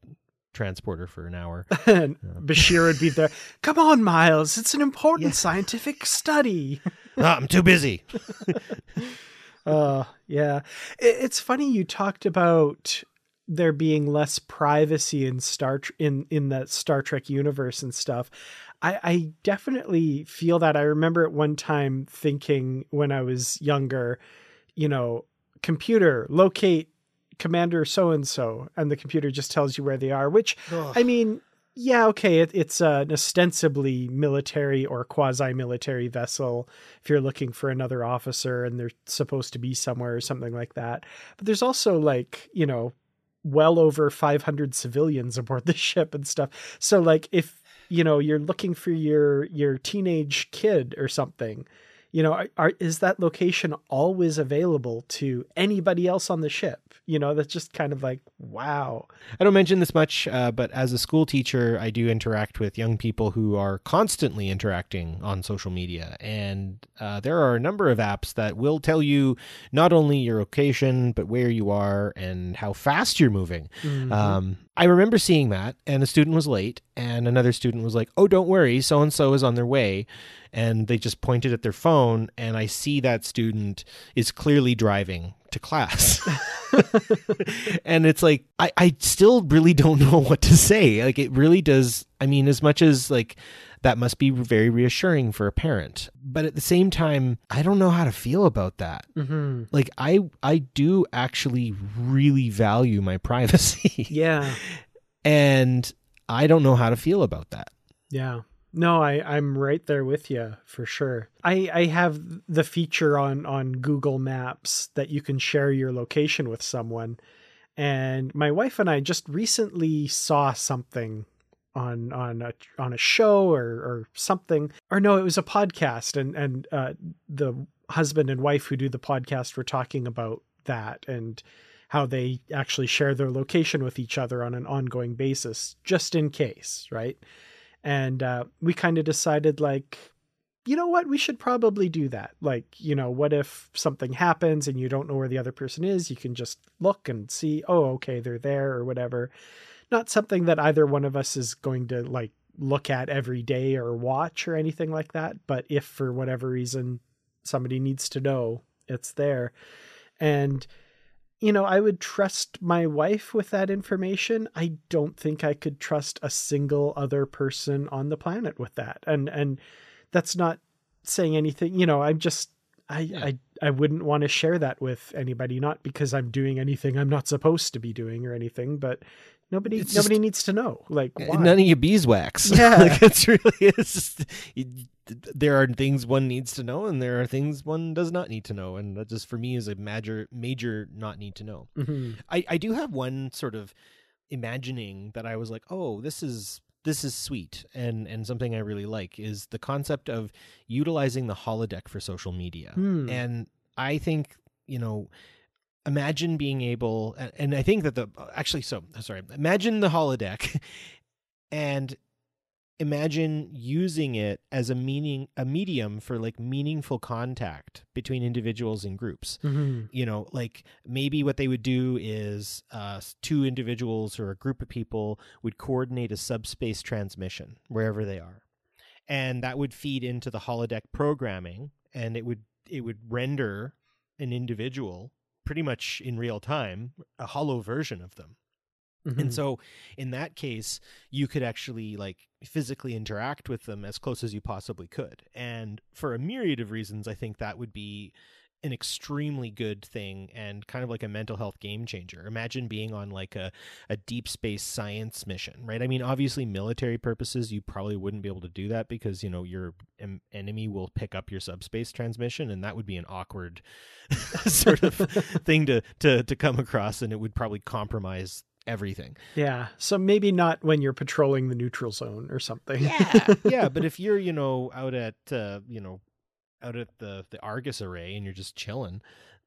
transporter for an hour. and Bashir would be there. Come on, Miles. It's an important yeah. scientific study. ah, I'm too busy. uh, yeah. It, it's funny you talked about there being less privacy in Star in in the Star Trek universe and stuff. I, I definitely feel that. I remember at one time thinking when I was younger, you know, computer locate commander so and so and the computer just tells you where they are which Ugh. i mean yeah okay it, it's an ostensibly military or quasi-military vessel if you're looking for another officer and they're supposed to be somewhere or something like that but there's also like you know well over 500 civilians aboard the ship and stuff so like if you know you're looking for your your teenage kid or something you know are, are, is that location always available to anybody else on the ship? You know that's just kind of like wow. I don't mention this much uh, but as a school teacher i do interact with young people who are constantly interacting on social media. And uh, there are a number of apps that will tell you not only your location but where you are and how fast you're moving. Mm-hmm. um, I remember seeing that, and a student was late, and another student was like, "Oh, don't worry, so and so is on their way," and they just pointed at their phone, and I see that student is clearly driving to class, and it's like I I still really don't know what to say. Like it really does. I mean, as much as like that must be very reassuring for a parent but at the same time i don't know how to feel about that mm-hmm. like i i do actually really value my privacy yeah and i don't know how to feel about that yeah no, I, I'm right there with you for sure. I, I have the feature on, on Google Maps that you can share your location with someone. And my wife and I just recently saw something on on a on a show or or something or no it was a podcast and and uh, the husband and wife who do the podcast were talking about that and how they actually share their location with each other on an ongoing basis just in case right and uh, we kind of decided like you know what we should probably do that like you know what if something happens and you don't know where the other person is you can just look and see oh okay they're there or whatever not something that either one of us is going to like look at every day or watch or anything like that. But if for whatever reason somebody needs to know, it's there. And, you know, I would trust my wife with that information. I don't think I could trust a single other person on the planet with that. And, and that's not saying anything, you know, I'm just, I, yeah. I, I wouldn't want to share that with anybody, not because I'm doing anything I'm not supposed to be doing or anything, but Nobody It's nobody just- needs to know. Like why? None of your beeswax. Yeah. like it's really it's just, you- there are things one needs to know, and there are things one does not need to know, and that just for me is a major major not need to know. Mhm. I I do have one sort of imagining that I was like, oh, this is this is sweet and and something I really like is the concept of utilizing the holodeck for social media. Hmm. And I think, you know, imagine being able and- I think that the actually so sorry, imagine the holodeck and imagine using it as a meaning a medium for like meaningful contact between individuals and groups Mhm. you know like maybe what they would do is uh, two individuals or a group of people would coordinate a subspace transmission wherever they are and that would feed into the holodeck programming and it would it would render an individual pretty much in real time a hollow version of them Mhm. and so in that case, you could actually like physically interact with them as close as you possibly could. And for a myriad of reasons, I think that would be an extremely good thing and kind of like a mental health game changer. Imagine being on like a, a deep space science mission, right? I mean, obviously military purposes, you probably wouldn't be able to do that because, you know, your em- enemy will pick up your subspace transmission and that would be an awkward sort of thing to, to, to come across and it would probably compromise everything. yeah. So maybe not when you're patrolling the neutral zone or something. Yeah, yeah. But if you're, you know, out at, uh, you know, out at the the Argus array and you're just chilling,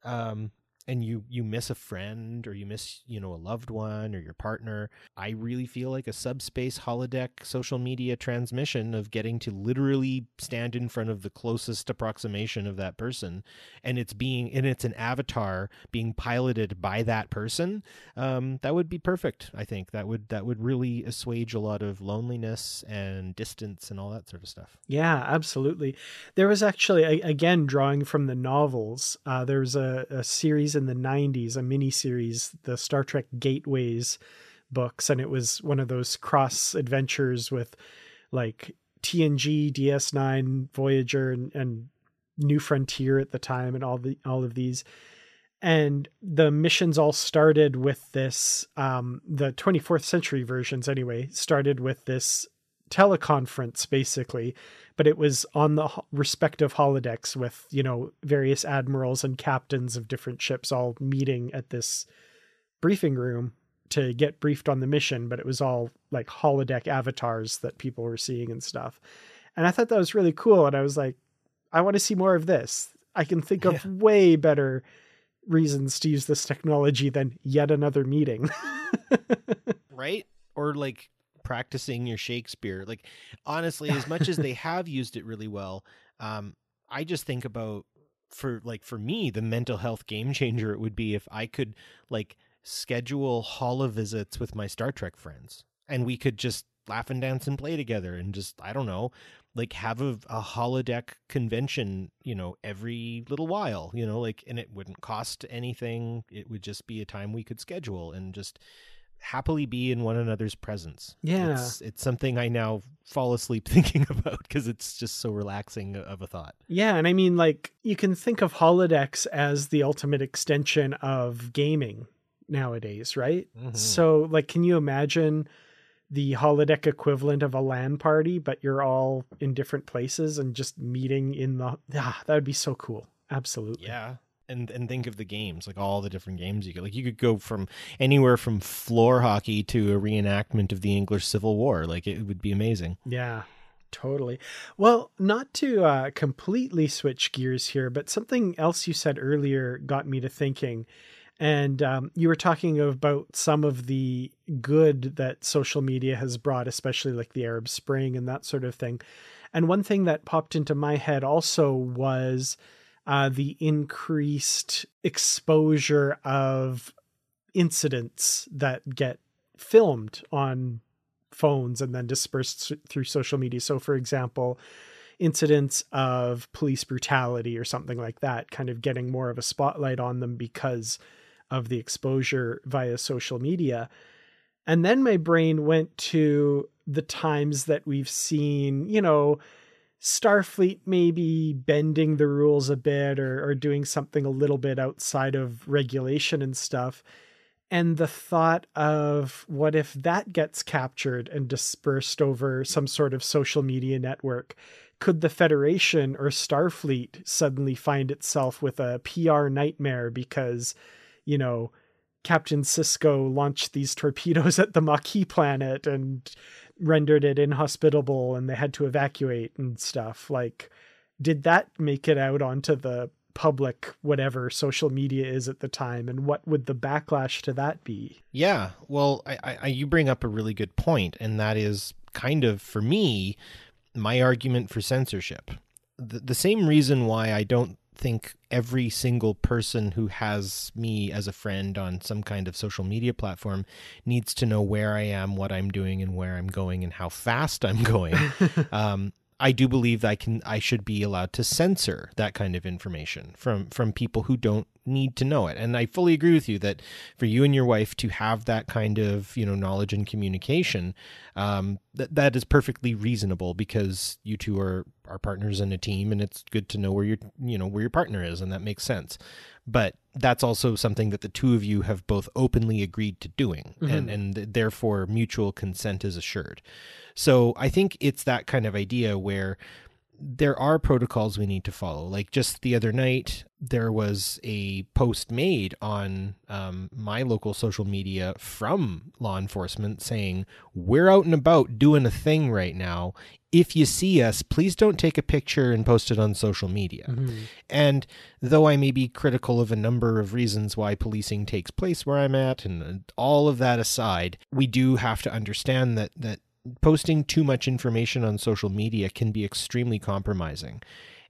um, and you you miss a friend or you miss, you know, a loved one or your partner, I really feel like a subspace holodeck social media transmission of getting to literally stand in front of the closest approximation of that person, and it's being and it's an avatar being piloted by that person. Um, that would be perfect. I think that would that would really assuage a lot of loneliness and distance and all that sort of stuff. Yeah, absolutely. There was actually, again, drawing from the novels, uh, there was a, a series in the 90s, a mini series, the Star Trek Gateways books. And it was one of those cross adventures with like TNG, DS9, Voyager, and, and New Frontier at the time, and all the all of these. And the missions all started with this, um, the 24th century versions anyway, started with this teleconference basically but it was on the respective holodecks with you know various admirals and captains of different ships all meeting at this briefing room to get briefed on the mission but it was all like holodeck avatars that people were seeing and stuff. And i thought that was really cool and i was like i want to see more of this. I can think of way better reasons to use this technology than yet another meeting. Right? Or like practicing your shakespeare like honestly as much as they have used it really well um i just think about for like for me the mental health game changer it would be if i could like schedule holo visits with my star trek friends and we could just laugh and dance and play together and just i don't know like have a, a holodeck convention you know every little while you know like and it wouldn't cost anything it would just be a time we could schedule and just happily be in one another's presence Yeah. it's, it's something i now fall asleep thinking about because it's just so relaxing of a thought Yeah, and I mean, like, you can think of holodecks as the ultimate extension of gaming nowadays, right? Mhm. So, like, can you imagine the holodeck equivalent of a LAN party, but you're all in different places and just meeting in the. Ah, that would be so cool. Absolutely. yeah and and think of the games like all the different games you could like you could go from anywhere from floor hockey to a reenactment of the english civil war like it would be amazing Yeah, totally. Well, not to uh, completely switch gears here, but something else you said earlier got me to thinking. And um, you were talking about some of the good that social media has brought, especially like the Arab Spring and that sort of thing. And one thing that popped into my head also was uh, the increased exposure of incidents that get filmed on phones and then dispersed through social media. So, for example, incidents of police brutality or something like that, kind of getting more of a spotlight on them because of the exposure via social media. And then my brain went to the times that we've seen, you know, Starfleet maybe bending the rules a bit or, or doing something a little bit outside of regulation and stuff. and the thought of what if that gets captured and dispersed over some sort of social media network could the federation or starfleet suddenly find itself with a pr nightmare because you know captain sisko launched these torpedoes at the maquis planet and rendered it inhospitable and they had to evacuate and stuff like did that make it out onto the public whatever social media is at the time? And what would the backlash to that be? Yeah well I, I, you bring up a really good point and that is kind of for me my argument for censorship. The, the same reason why i don't think every single person who has me as a friend on some kind of social media platform needs to know where I am, what I'm doing, and where I'm going, and how fast I'm going. um, I do believe that I can I should be allowed to censor that kind of information from from people who don't need to know it. And I fully agree with you that for you and your wife to have that kind of you know knowledge and communication, um, that that is perfectly reasonable because you two are are partners in a team, and it's good to know where your you know where your partner is, and that makes sense. But that's also something that the two of you have both openly agreed to doing, mm-hmm. and and therefore mutual consent is assured. So I think it's that kind of idea where there are protocols we need to follow. Like just the other night, there was a post made on um, my local social media from law enforcement saying, We're out and about doing a thing right now. If you see us, please don't take a picture and post it on social media. Mm-hmm. And though I may be critical of a number of reasons why policing takes place where I'm at, and all of that aside, we do have to understand that that posting too much information on social media can be extremely compromising.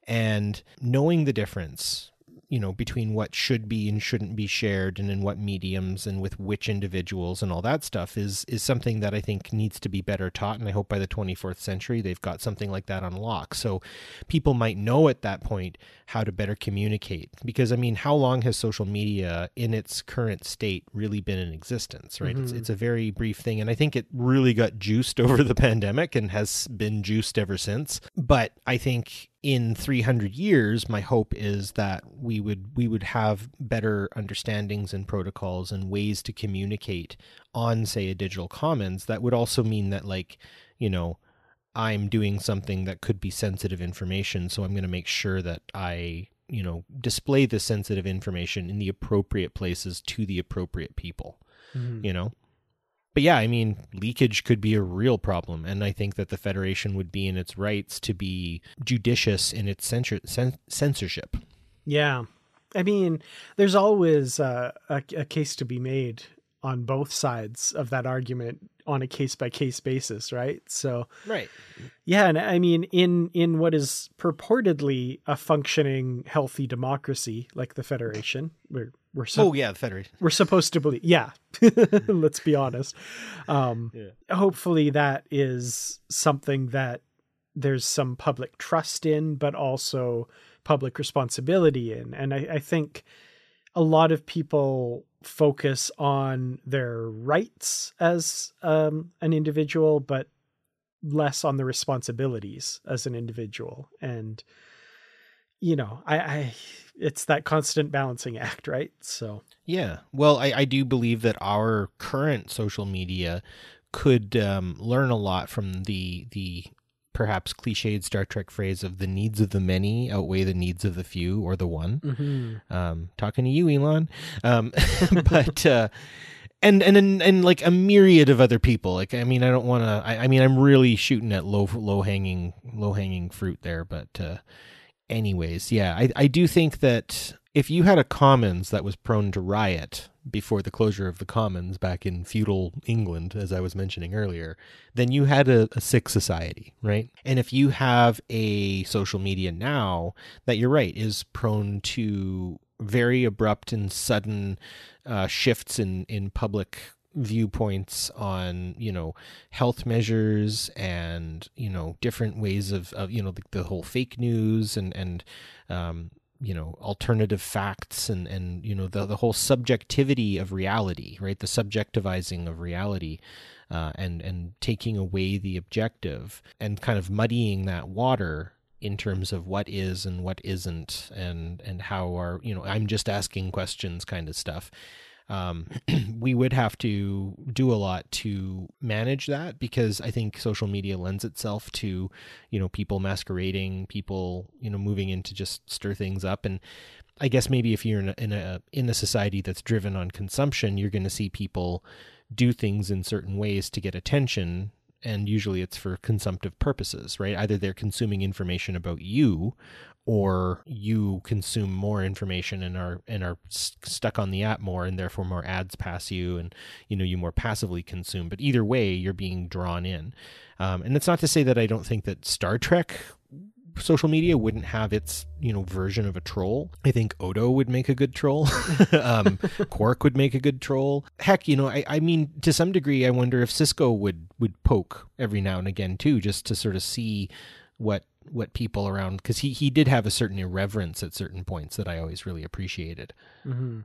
And knowing the difference you know between what should be and shouldn't be shared and in what mediums and with which individuals and all that stuff is is something that I think needs to be better taught. And I hope by the 24th century they've got something like that on lock. So people might know at that point how to better communicate. Because I mean how long has social media in its current state really been in existence right? Mm-hmm. it's it's a very brief thing. And I think it really got juiced over the pandemic and has been juiced ever since. But I think in 300 years my hope is that we would we would have better understandings and protocols and ways to communicate on say a digital commons that would also mean that like you know i'm doing something that could be sensitive information so i'm going to make sure that i you know display the sensitive information in the appropriate places to the appropriate people mm-hmm. you know but yeah, I mean, leakage could be a real problem, and I think that the Federation would be in its rights to be judicious in its censor- censorship. Yeah, I mean, there's always uh, a, a case to be made on both sides of that argument on a case by case basis, right? So, right, yeah, and I mean, in in what is purportedly a functioning, healthy democracy like the Federation, we're we're so, oh yeah, the Federation. We're supposed to believe, yeah. Let's be honest. Um, yeah. Hopefully, that is something that there's some public trust in, but also public responsibility in, and I, I think a lot of people focus on their rights as um, an individual, but less on the responsibilities as an individual. And you know, I, I it's that constant balancing act, right? So yeah, well, I, I do believe that our current social media could um, learn a lot from the the perhaps cliched Star Trek phrase of the needs of the many outweigh the needs of the few or the one. Mm-hmm. Um, talking to you, Elon. Um, but uh, and and and and like a myriad of other people. Like I mean, I don't want to. I, I, mean, I'm really shooting at low low hanging low hanging fruit there. But uh, anyways, yeah, I I do think that if you had a commons that was prone to riot before the closure of the commons back in feudal England, as I was mentioning earlier, then you had a, a, sick society, right? And if you have a social media now that you're right is prone to very abrupt and sudden uh, shifts in in public viewpoints on you know health measures and you know different ways of, of you know the, the whole fake news and and um, you know alternative facts and and you know the the whole subjectivity of reality right? The subjectivizing of reality uh, and and taking away the objective and kind of muddying that water in terms of what is and what isn't and and how are you know I'm just asking questions kind of stuff um, we would have to do a lot to manage that because I think social media lends itself to, you know, people masquerading, people, you know, moving in to just stir things up. And I guess maybe if you're in a, in a, in a society that's driven on consumption, you're going to see people do things in certain ways to get attention and usually it's for consumptive purposes, right? Either they're consuming information about you or you consume more information and are and are stuck on the app more and therefore more ads pass you and you know you more passively consume. But either way you're being drawn in. Um, and it's not to say that i don't think that star trek social media wouldn't have its you know version of a troll. I think odo would make a good troll. Um, quark would make a good troll. Heck you know I, I mean to some degree i wonder if cisco would would poke every now and again too just to sort of see what what people around because he he did have a certain irreverence at certain points that I always really appreciated. Mm-hmm.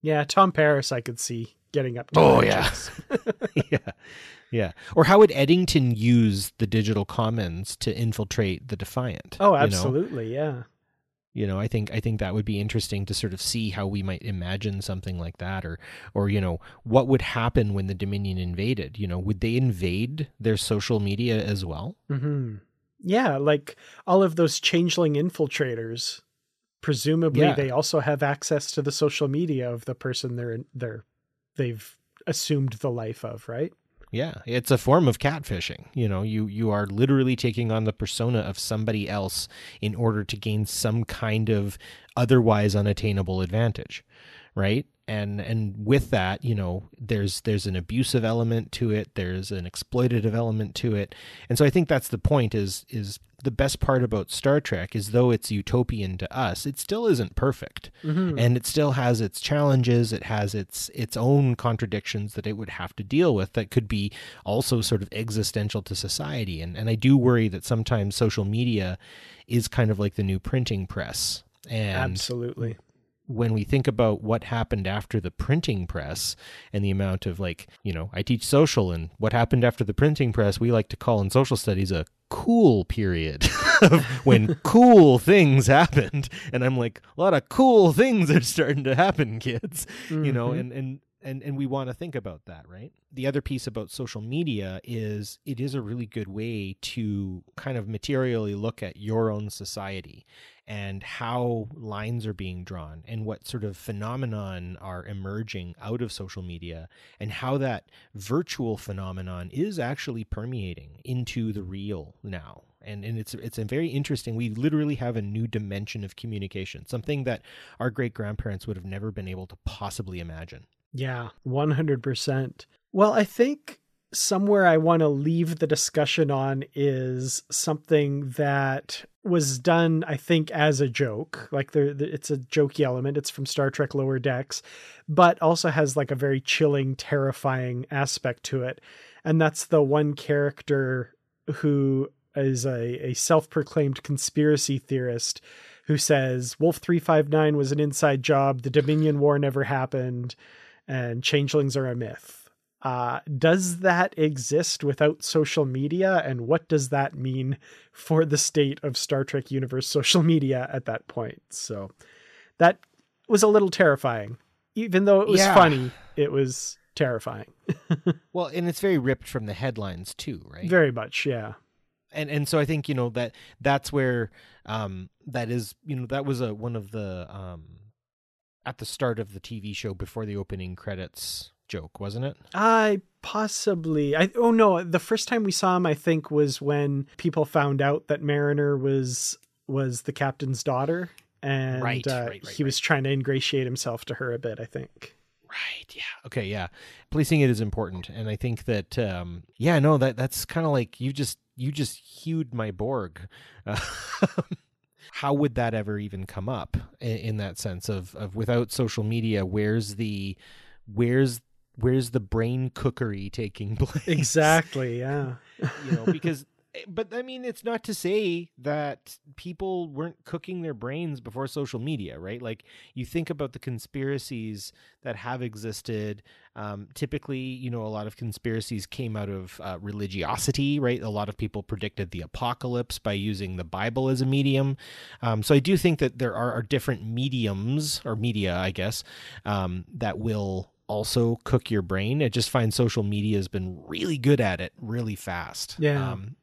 Yeah, Tom Paris, I could see getting up. to Oh yeah, yeah, yeah. Or how would Eddington use the digital commons to infiltrate the Defiant? Oh, absolutely, you know? yeah. You know, I think I think that would be interesting to sort of see how we might imagine something like that, or or you know, what would happen when the Dominion invaded? You know, would they invade their social media as well? Mm-hmm. Yeah, like all of those changeling infiltrators, presumably yeah. they also have access to the social media of the person they're they're they've assumed the life of, right? Yeah, it's a form of catfishing. You know, you you are literally taking on the persona of somebody else in order to gain some kind of otherwise unattainable advantage, right? And and with that you know there's there's an abusive element to it. There's an exploitative element to it. And so i think that's the point is is the best part about star trek is though it's utopian to us it still isn't perfect. Mm-hmm. and it still has its challenges. It has its its own contradictions that it would have to deal with that could be also sort of existential to society. And and i do worry that sometimes social media is kind of like the new printing press. And absolutely when we think about what happened after the printing press and the amount of like you know i teach social and what happened after the printing press we like to call in social studies a cool period when cool things happened and i'm like a lot of cool things are starting to happen kids mm-hmm. you know mm-hmm. and and and and we want to think about that right? The other piece about social media is it is a really good way to kind of materially look at your own society and how lines are being drawn and what sort of phenomenon are emerging out of social media and how that virtual phenomenon is actually permeating into the real now. And and it's it's a very interesting we literally have a new dimension of communication something that our great grandparents would have never been able to possibly imagine yeah 100% well i think somewhere I want to leave the discussion on is something that was done, I think, as a joke. Like there, it's a jokey element. It's from Star Trek Lower Decks, but also has like a very chilling, terrifying aspect to it. And that's the one character who is a, a self-proclaimed conspiracy theorist who says Wolf 359 was an inside job, the Dominion War never happened, and changelings are a myth uh, does that exist without social media? And what does that mean for the state of Star Trek universe social media at that point? So that was a little terrifying. Even though it was yeah. funny, it was terrifying. well, and it's very ripped from the headlines too, right? Very much, yeah. And and so I think, you know, that that's where um that is, you know, that was a one of the um at the start of the TV show before the opening credits joke, wasn't it? I possibly. I oh no, the first time we saw him, I think, was when people found out that Mariner was was the captain's daughter, and right, uh, right, right, he was trying to ingratiate himself to her a bit. I think. Right. Yeah. Okay. Yeah. Policing it is important, and I think that um, yeah, no, that that's kind of like you just you just hewed my Borg. Uh, how would that ever even come up in, in, that sense of of without social media? Where's the where's where's the brain cookery taking place? Exactly, yeah. you know, because but I mean, it's not to say that people weren't cooking their brains before social media, right? Like you think about the conspiracies that have existed. Um, typically, you know, a lot of conspiracies came out of uh, religiosity, right? A lot of people predicted the apocalypse by using the Bible as a medium. Um, so I do think that there are, are different mediums or media, I guess, um, that will also cook your brain. I just find social media has been really good at it really fast. Yeah. Um,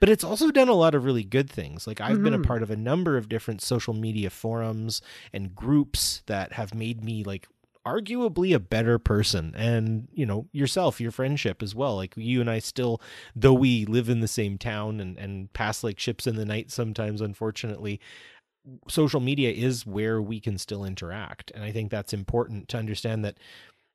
but it's also done a lot of really good things. Like I've mm-hmm. been a mm-hmm. part of a number of different social media forums and groups that have made me like arguably a better person and you know yourself your friendship as well like you and i still though we live in the same town and and pass like ships in the night sometimes unfortunately social media is where we can still interact and i think that's important to understand that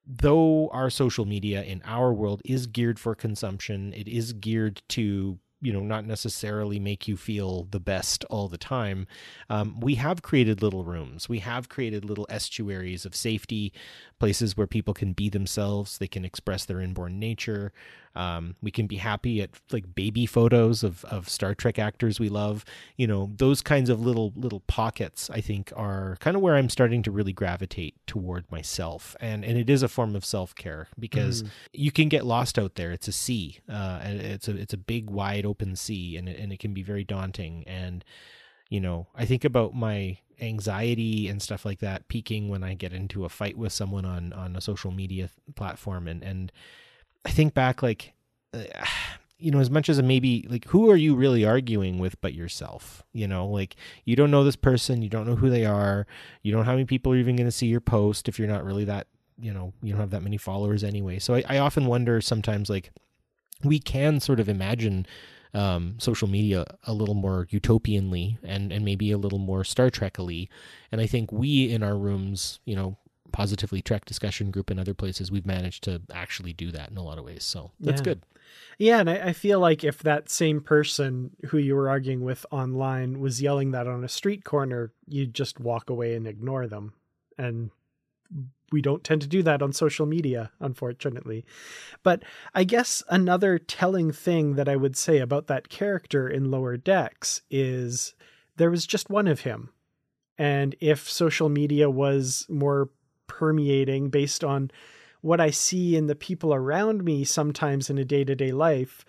though our social media in our world is geared for consumption it is geared to you know not necessarily make you feel the best all the time um, we have created little rooms. We have created little estuaries of safety places where people can be themselves. They can express their inborn nature um, we can be happy at like baby photos of, of Star Trek actors we love. You know, those kinds of little little pockets I think are kind of where I'm starting to really gravitate toward myself. And and it is a form of self care because mm. you can get lost out there. It's a sea. Uh, it's a it's a big wide open sea, and it, and it can be very daunting. And you know, I think about my anxiety and stuff like that peaking when I get into a fight with someone on on a social media platform and and I think back like uh, you know as much as maybe like who are you really arguing with but yourself? You know like you don't know this person you don't know who they are you don't know how many people are even going to see your post if you're not really that you know you don't have that many followers anyway. So I, I often wonder sometimes like we can sort of imagine um, social media a little more utopianly and and maybe a little more Star Trekily, and I think we in our rooms, you know, positively trek discussion group and other places we've managed to actually do that in a lot of ways. So that's yeah. good. Yeah and I, I, feel like if that same person who you were arguing with online was yelling that on a street corner you'd just walk away and ignore them. And we don't tend to do that on social media unfortunately. But i guess another telling thing that i would say about that character in lower decks is there was just one of him. And if social media was more permeating based on what I see in the people around me sometimes in a day to day life.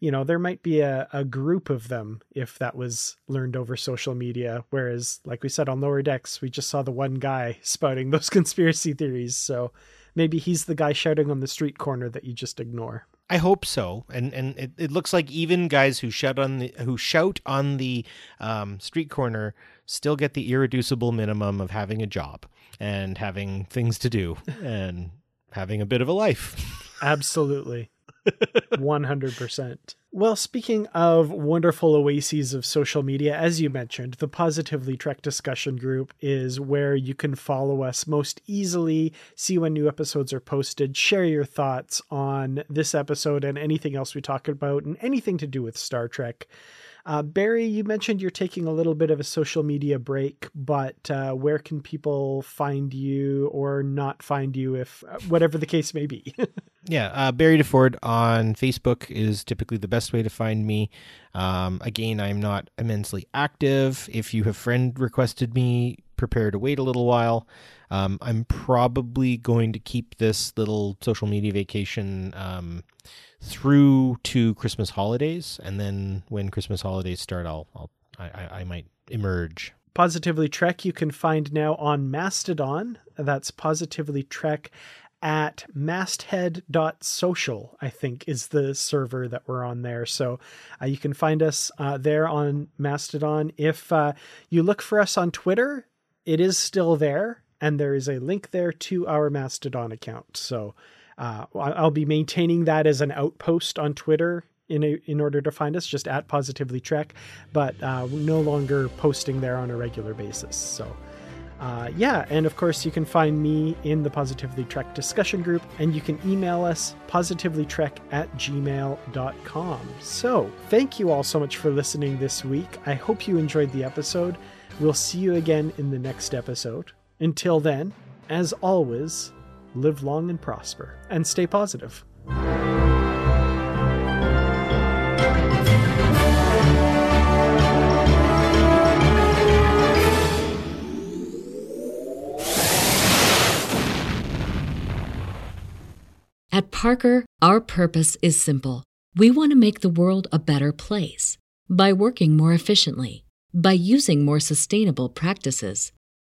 You know, there might be a, a group of them if that was learned over social media. Whereas, like we said on Lower Decks, we just saw the one guy spouting those conspiracy theories. So maybe he's the guy shouting on the street corner that you just ignore. I hope so, and and it, it looks like even guys who shout on the who shout on the um, street corner still get the irreducible minimum of having a job and having things to do and having a bit of a life. Absolutely. 100%. Well, speaking of wonderful oases of social media, as you mentioned, the Positively Trek discussion group is where you can follow us most easily, see when new episodes are posted, share your thoughts on this episode and anything else we talk about, and anything to do with Star Trek. Uh, Barry, you mentioned you're taking a little bit of a social media break, but uh, where can people find you or not find you, if uh, whatever the case may be? yeah, uh, Barry DeFord on Facebook is typically the best way to find me. Um, again, I'm not immensely active. If you have friend requested me, prepare to wait a little while. Um, I'm probably going to keep this little social media vacation. Um, through to Christmas holidays, and then when Christmas holidays start, I'll, I'll I, I might emerge. Positively Trek you can find now on Mastodon. That's Positively Trek at masthead.social, I think is the server that we're on there. So uh, you can find us uh, there on Mastodon. If uh, you look for us on Twitter, it is still there, and there is a link there to our Mastodon account. So uh, I'll be maintaining that as an outpost on Twitter in a, in order to find us, just at Positively Trek, but uh, no longer posting there on a regular basis. So. Uh, yeah, and of course, you can find me in the Positively Trek discussion group, and you can email us positivelytrek at gmail.com. So, thank you all so much for listening this week. I hope you enjoyed the episode. We'll see you again in the next episode. Until then, as always, live long and prosper and stay positive. At Parker, our purpose is simple. We want to make the world a better place by working more efficiently, by using more sustainable practices